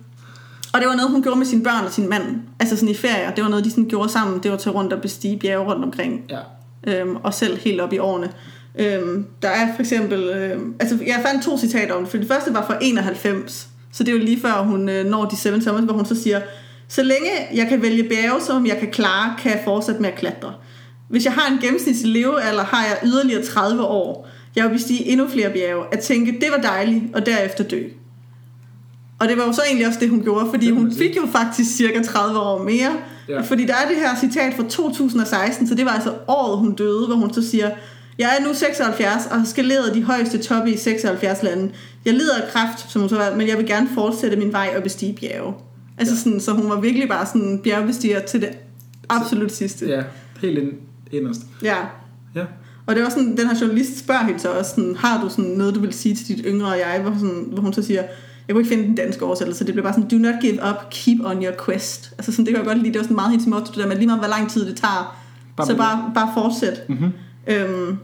og det var noget, hun gjorde med sine børn og sin mand. Altså sådan i ferier. Det var noget, de sådan gjorde sammen. Det var til rundt og bestige bjerge rundt omkring. Ja. Øhm, og selv helt op i årene. Øhm, der er for eksempel... Øhm, altså jeg fandt to citater om det. For det første var fra 91. Så det er jo lige før hun øh, når de 7 summers, hvor hun så siger... Så længe jeg kan vælge bjerge, som jeg kan klare, kan jeg fortsætte med at klatre. Hvis jeg har en gennemsnitlig levealder, har jeg yderligere 30 år. Jeg vil bestige endnu flere bjerge. At tænke, det var dejligt, og derefter dø. Og det var jo så egentlig også det, hun gjorde, fordi hun fik jo faktisk cirka 30 år mere. Ja. Fordi der er det her citat fra 2016, så det var altså året, hun døde, hvor hun så siger, jeg er nu 76 og har skaleret de højeste toppe i 76 lande. Jeg lider af kræft, som hun så var, men jeg vil gerne fortsætte min vej og bestige bjerge. Altså Ja. sådan, så hun var virkelig bare sådan bjergbestiger til det absolut sidste. Ja, helt ind, inderst. ja. Ja. Og det var sådan, den her journalist spørger hende så også, sådan, har du sådan noget, du vil sige til dit yngre jeg, hvor, sådan, hvor hun så siger, jeg kunne ikke finde den danske oversættelse, det blev bare sådan, do not give up, keep on your quest. Altså sådan, det kan jeg godt lide, det var sådan meget hendes motto, det der med lige meget, hvor lang tid det tager, Bare så bare, bare fortsæt. Mm-hmm. Øhm,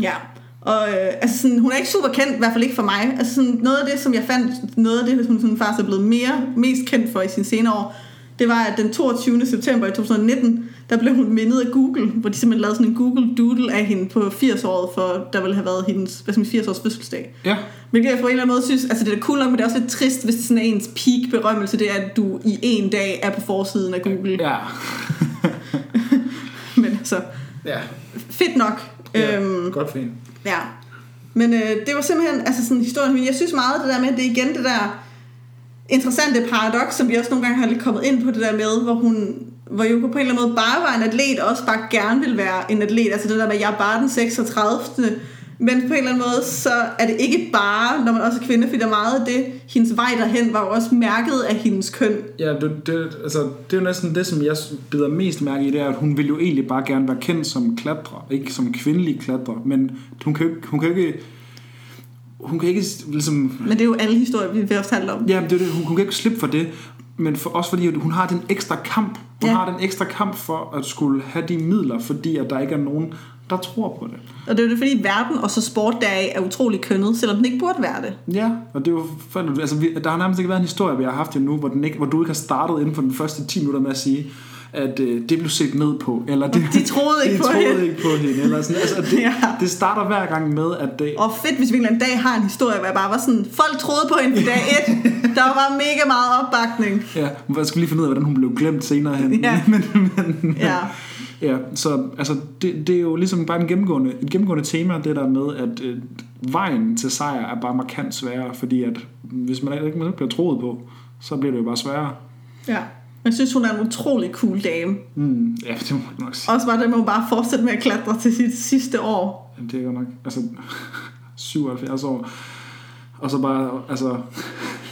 ja, og øh, altså sådan, hun er ikke super kendt, i hvert fald ikke for mig. Altså sådan, noget af det, som jeg fandt, noget af det, som hun faktisk er blevet mere, mest kendt for i sine senere år, det var, at den 22. september i 2019, der blev hun mindet af Google, hvor de simpelthen lavede sådan en Google Doodle af hende på 80-året, for der ville have været hendes hvad skal man sige, 80-års fødselsdag. Ja. Hvilket jeg på en eller anden måde synes, altså det er cool nok, men det er også lidt trist, hvis det sådan er ens peak berømmelse, det er, at du i en dag er på forsiden af Google. Ja. (laughs) Men altså, Ja. fedt nok. ja. Øhm, Godt for hende. Ja. Men øh, det var simpelthen altså sådan historien. Men jeg synes meget det der med, det er igen det der interessante paradoks, som vi også nogle gange har lidt kommet ind på det der med, hvor hun hvor Yuko på en eller anden måde bare var en atlet, og også bare gerne vil være en atlet. Altså det der med, at jeg er bare den 36. Men på en eller anden måde, så er det ikke bare, når man også er kvinde, fordi der er meget af det, hendes vej derhen var jo også mærket af hendes køn. Ja, det, det, altså, det er jo næsten det, som jeg bider mest mærke i, det er, at hun vil jo egentlig bare gerne være kendt som klatrer, ikke som kvindelig klatrer, men hun kan jo ikke, hun kan jo ikke hun kan ikke ligesom, Men det er jo alle historier, vi også handle om. ja, det er det, hun, hun kan ikke slippe for det, men for, også fordi at hun har den ekstra kamp, hun Ja. har den ekstra kamp for at skulle have de midler, fordi at der ikke er nogen der tror på det. Og det er jo det, fordi verden og så sport deraf er utrolig kønnet, selvom den ikke burde være det. Ja, og det er jo for, altså, vi, der har nærmest ikke været en historie, vi har haft nu, hvor, den ikke, hvor du ikke har startet inden for den første 10 minutter med at sige, at øh, det blev set ned på, eller det, De troede ikke (laughs) de på troede hende. ikke på hende, eller sådan, altså, det, Ja. det starter hver gang med, at det, Og fedt, hvis vi en dag har en historie, hvor jeg bare var sådan, folk troede på hende på dag 1. (laughs) Der var mega meget opbakning. ja, jeg skulle lige finde ud af, hvordan hun blev glemt senere hen, Ja. (laughs) men, men, Ja. Ja, så altså, det, det er jo ligesom bare en gennemgående, et gennemgående tema, det der med, at øh, vejen til sejr er bare markant sværere, fordi at hvis man ikke man ikke bliver troet på, så bliver det jo bare sværere. ja. Jeg synes, hun er en utrolig cool dame. Mm, ja, det må man nok sige. Også bare det med, at hun bare fortsætte med at klatre til sit sidste år. Jamen, Det er godt nok, altså (laughs) 77 år, og så bare, altså,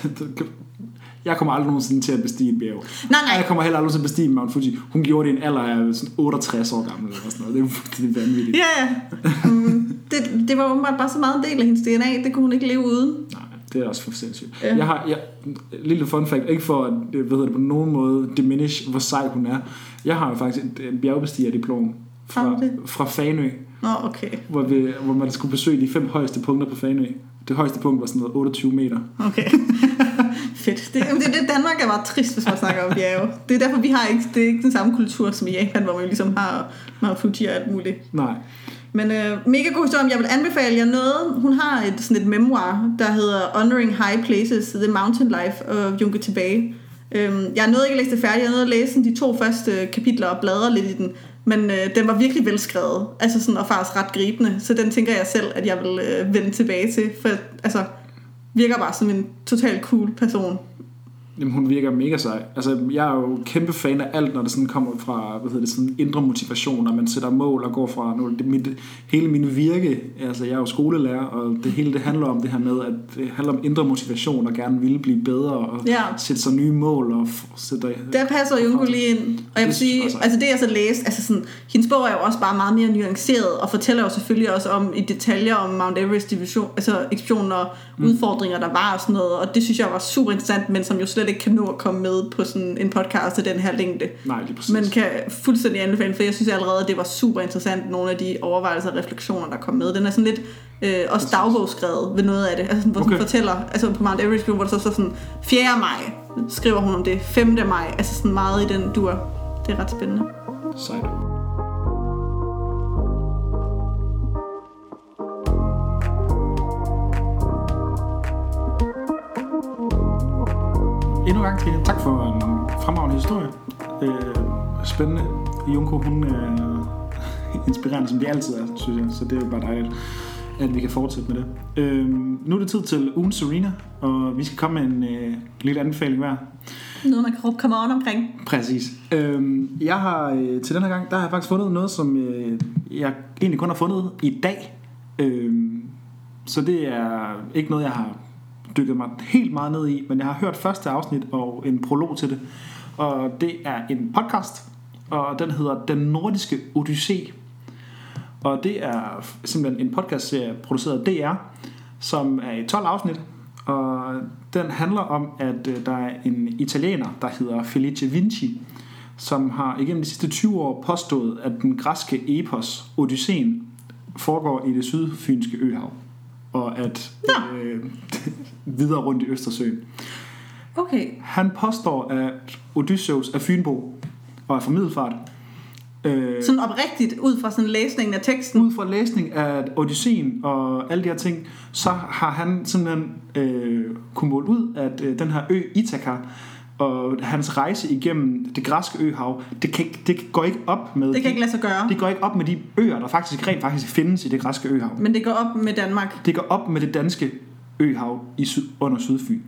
(laughs) jeg kommer aldrig nogensinde til at bestige et bjerg. Nej, Og jeg nej. kommer heller aldrig til at bestige Mount Fuji. Hun gjorde det i en alder af sådan 68 år gammel, eller sådan noget. Det er fuldstændig vanvittigt. Ja, ja. Um, det, det var åbenbart bare så meget en del af hendes DNA. Det kunne hun ikke leve uden. Nej, det er også for sindssygt. Ja. Jeg har, jeg, lille fun fact, ikke for at øh, hvad hedder det, på nogen måde diminish, hvor sej hun er. Jeg har jo faktisk et bjergbestigerdiplom Har fra, fra Fanø, Nå, okay. hvor, vi, hvor man skulle besøge de fem højeste punkter på Fanø. Det højeste punkt var sådan noget 28 meter. Okay. (laughs) Fedt. Det, det det, Danmark er meget trist, hvis man snakker om bjerge. Det er derfor, vi har ikke, det er ikke den samme kultur som i Japan, hvor man ligesom har Mount Fuji og alt muligt. Nej. Men øh, mega god historie. Jeg vil anbefale jer noget. Hun har et, sådan et memoir, der hedder Honoring High Places, The Mountain Life of Junke tilbage. Øhm, jeg nåede ikke at læse det færdigt. Jeg nåede at læse de to første kapitler og bladre lidt i den. Men øh, den var virkelig velskrevet. Altså sådan, og faktisk ret gribende. Så den tænker jeg selv, at jeg vil øh, vende tilbage til. For altså, virker bare som en total cool person. Jamen, hun virker mega sej. Altså, jeg er jo kæmpe fan af alt, når det sådan kommer fra, hvad hedder det, sådan indre motivation, når man sætter mål og går fra, nu, det, mit, hele min virke, altså jeg er jo skolelærer, og det hele det handler om det her med, at det handler om indre motivation og gerne ville blive bedre og Ja. sætte sig nye mål og sætte Der passer Junko lige ind. Og jeg vil sige, altså det jeg så læste, altså sådan, hendes bog er jo også bare meget mere nuanceret, og fortæller jo selvfølgelig også om i detaljer om Mount Everest division, altså ekspeditionen og mm. udfordringer, der var og sådan noget, og det synes jeg var super interessant, men som jo slet ikke kan nå at komme med på sådan en podcast af den her længde. Nej, lige præcis. Men kan fuldstændig anbefale, for jeg synes allerede, at det var super interessant, nogle af de overvejelser og refleksioner, der kom med. Den er sådan lidt øh, også dagbogsskrevet ved noget af det, altså hvor okay. Hun fortæller, altså på Mount Everest, hvor der så står sådan 4. maj, skriver hun om det, 5. maj, altså sådan meget i den dur. Det er ret spændende. Sejt. Endnu en gang, Trine. Tak for en fremragende historie. Øh, spændende. Junko, hun er (laughs) inspirerende, som de altid er, synes jeg. Så det er jo bare dejligt, at vi kan fortsætte med det. Øh, nu er det tid til ugen Serena, og vi skal komme med en øh, lille anbefaling hver. Noget, man kan råbe come on omkring. Præcis. Øhm, jeg har øh, til den her gang, der har jeg faktisk fundet noget, som øh, jeg egentlig kun har fundet i dag. Øhm, så det er ikke noget, jeg har dykket mig helt meget ned i, men jeg har hørt første afsnit og en prolog til det. Og det er en podcast, og den hedder Den Nordiske Odyssé. Og det er simpelthen en podcastserie produceret af DR, som er i 12 afsnit. Og den handler om, at øh, der er en italiener, der hedder Felice Vinci, som har igennem de sidste 20 år påstået, at den græske epos Odysseen foregår i det sydfynske øhav. Og at øh, (laughs) videre rundt i Østersøen. Okay. Han påstår, at Odysseus er fynbo og er fra Middelfart. Øh, Sådan oprigtigt, ud fra sådan læsningen af teksten. ud fra læsning af Odysseen og alle de her ting, så har han simpelthen øh, kunnet måle ud, at øh, den her ø Ithaka og hans rejse igennem det græske øhav, det, kan, det går ikke op med Det kan ikke lade sig gøre. det går ikke op med de øer, der faktisk rent faktisk findes i det græske øhav. Men det går op med Danmark. Det går op med det danske øhav i syd, under Sydfyn.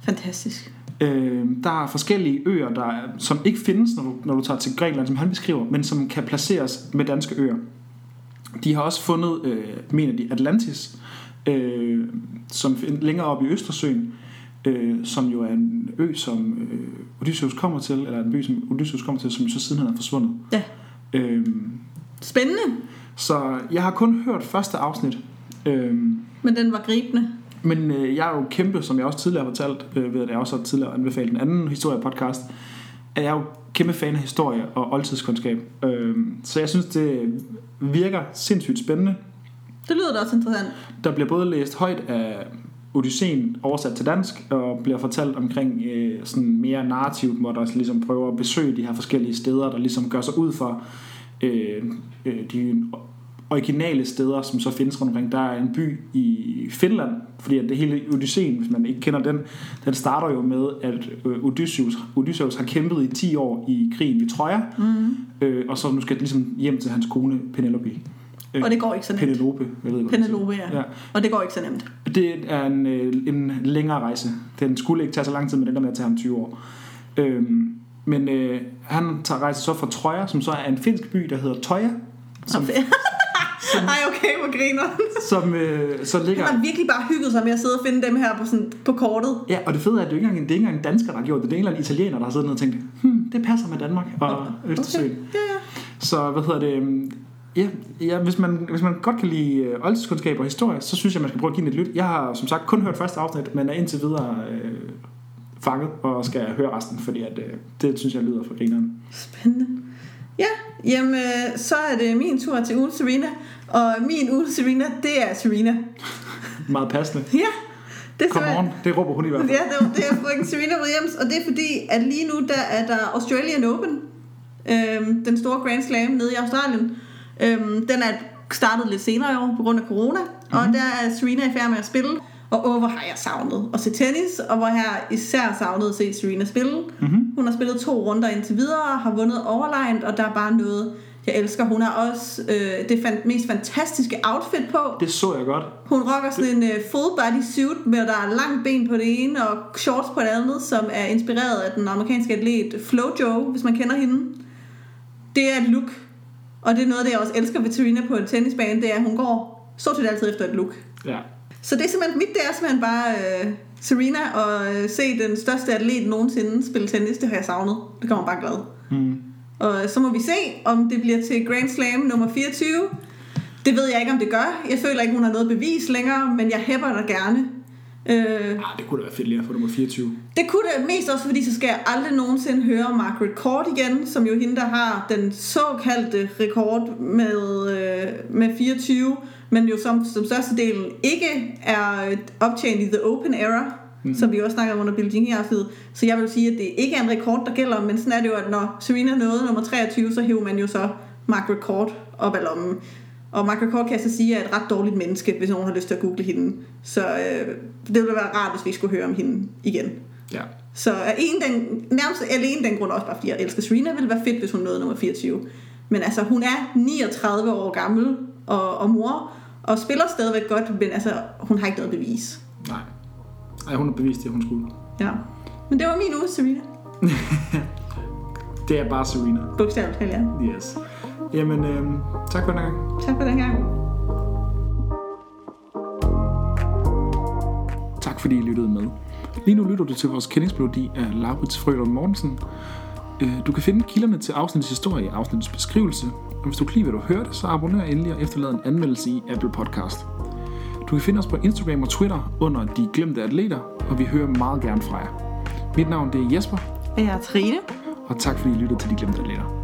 Fantastisk. Øh, der er forskellige øer, der er, som ikke findes, når du, når du tager til Grækenland, som han beskriver, men som kan placeres med danske øer. De har også fundet, øh, mener de, Atlantis, øh, som længere oppe i Østersøen, øh, som jo er en ø, som øh, Odysseus kommer til, eller en by, som Odysseus kommer til, som så siden han er forsvundet. Ja. Øh, Spændende, så jeg har kun hørt første afsnit, øh, men den var gribende. Men øh, jeg er jo kæmpe, som jeg også tidligere har fortalt, øh, ved at jeg også har tidligere anbefalet en anden historiepodcast, er jeg jo kæmpe fan af historie og oldtidskundskab. Øh, så jeg synes, det virker sindssygt spændende. Det lyder da også interessant. Der bliver både læst højt af Odysseen oversat til dansk, og bliver fortalt omkring øh, sådan mere narrativt, hvor der ligesom prøver at besøge de her forskellige steder, der ligesom gør sig ud for øh, øh, de originale steder, som så findes rundt omkring. Der er en by i Finland, fordi at det hele Odysseen, hvis man ikke kender den, den starter jo med, at øh, Odysseus, Odysseus har kæmpet i 10 år i krigen i Troja, mm. øh, og så nu skal det ligesom hjem til hans kone Penelope. Øh, og det går ikke så nemt. Penelope, jeg ved ikke, Penelope, ja. ja. Og det går ikke så nemt. Det er en, øh, en længere rejse. Den skulle ikke tage så lang tid, men den der med at tage ham 20 år. Øhm, men øh, han tager rejse så fra Troja, som så er en finsk by, der hedder Toja. Som, (laughs) som, Ej, okay, hvor griner Som øh, så ligger... Han har virkelig bare hygget sig med at sidde og finde dem her på, sådan, på kortet. Ja, og det fede er, at det er ikke engang, det er ikke engang en dansker, der har gjort det. Det er en eller anden italiener, der har siddet ned og tænkt, hmm, det passer med Danmark og. Østersøen. Okay. Ja, ja. Så hvad hedder det... Øhm, ja, ja hvis, man, hvis man godt kan lide øh, oldtidskundskab og historie, så synes jeg, man skal prøve at give det et lyt. Jeg har som sagt kun hørt første afsnit, men er indtil videre øh, fanget og skal høre resten, fordi at, øh, det synes jeg lyder for grineren. Spændende. Ja, jamen så er det min tur til ugen Serena. Og min ugen Serena, det er Serena. Meget passende. Ja. Det er Come on, det råber hun i hvert fald. Ja, det er, det er frøken Serena Williams, og det er fordi, at lige nu der er der Australian Open, øhm, den store Grand Slam nede i Australien. Øhm, den er startet lidt senere i år på grund af corona, mm-hmm. og der er Serena i færd med at spille. Og åh, hvor har jeg savnet at se tennis, og hvor jeg især savnet at se Serena spille. Mm-hmm. Hun har spillet to runder indtil videre, har vundet overlegnet, og der er bare noget, jeg elsker. Hun har også øh, det fan- mest fantastiske outfit på. Det så jeg godt. Hun rocker sådan det... en uh, full body suit, med der er lang ben på det ene, og shorts på det andet, som er inspireret af den amerikanske atlet Flojo, hvis man kender hende. Det er et look, og det er noget, det jeg også elsker ved Serena på en tennisbane, det er, at hun går stort set altid efter et look. Ja. Så det er simpelthen, mit det er simpelthen bare uh, Serena, og uh, se den største atlet nogensinde spille tennis, det har jeg savnet. Det kommer bare glad. Mm. Og så må vi se, om det bliver til Grand Slam nummer 24. Det ved jeg ikke, om det gør. Jeg føler ikke, hun har noget bevis længere, men jeg hæpper der gerne. Øh, ah, det kunne da være fedt lige at få nummer 24. Det kunne det mest også, fordi så skal jeg aldrig nogensinde høre Margaret Court igen, som jo hende, der har den såkaldte rekord med, øh, med 24, men jo som, som del ikke er optjent i The Open Era, mm. som vi også snakker om under Billie Jean afsnit. Så jeg vil sige, at det ikke er en rekord, der gælder, men sådan er det jo, at når Serena nåede nummer 23, så hæver man jo så Margaret Court op af lommen. Og Margaret Court kan jeg så sige er et ret dårligt menneske, hvis nogen har lyst til at google hende. Så øh, det ville være rart, hvis vi skulle høre om hende igen. Ja. Så er en den, nærmest alene den grund også bare, fordi jeg elsker Serena, ville være fedt, hvis hun nåede nummer 24. Men altså, hun er 39 år gammel og, og mor, og spiller stadigvæk godt, men altså, hun har ikke noget bevis. Nej. Ej, hun har bevist det, hun skulle. Ja. Men det var min uge, Serena. (laughs) det er bare Serena. Bogstaveligt, ja. Yes. Jamen, øhm, tak for den gang. Tak for den gang. Tak fordi I lyttede med. Lige nu lytter du til vores kendingsmelodi af Laurits Frølund Mortensen. Øh, du kan finde kilderne til afsnittets historie i afsnittets beskrivelse. Og hvis du kan lide, hvad du hørte, så abonner endelig og efterlad en anmeldelse i Apple Podcast. Du kan finde os på Instagram og Twitter under De Glemte Atleter, og vi hører meget gerne fra jer. Mit navn det er Jesper. Og jeg er Trine. Og tak fordi I lyttede til De Glemte Atleter.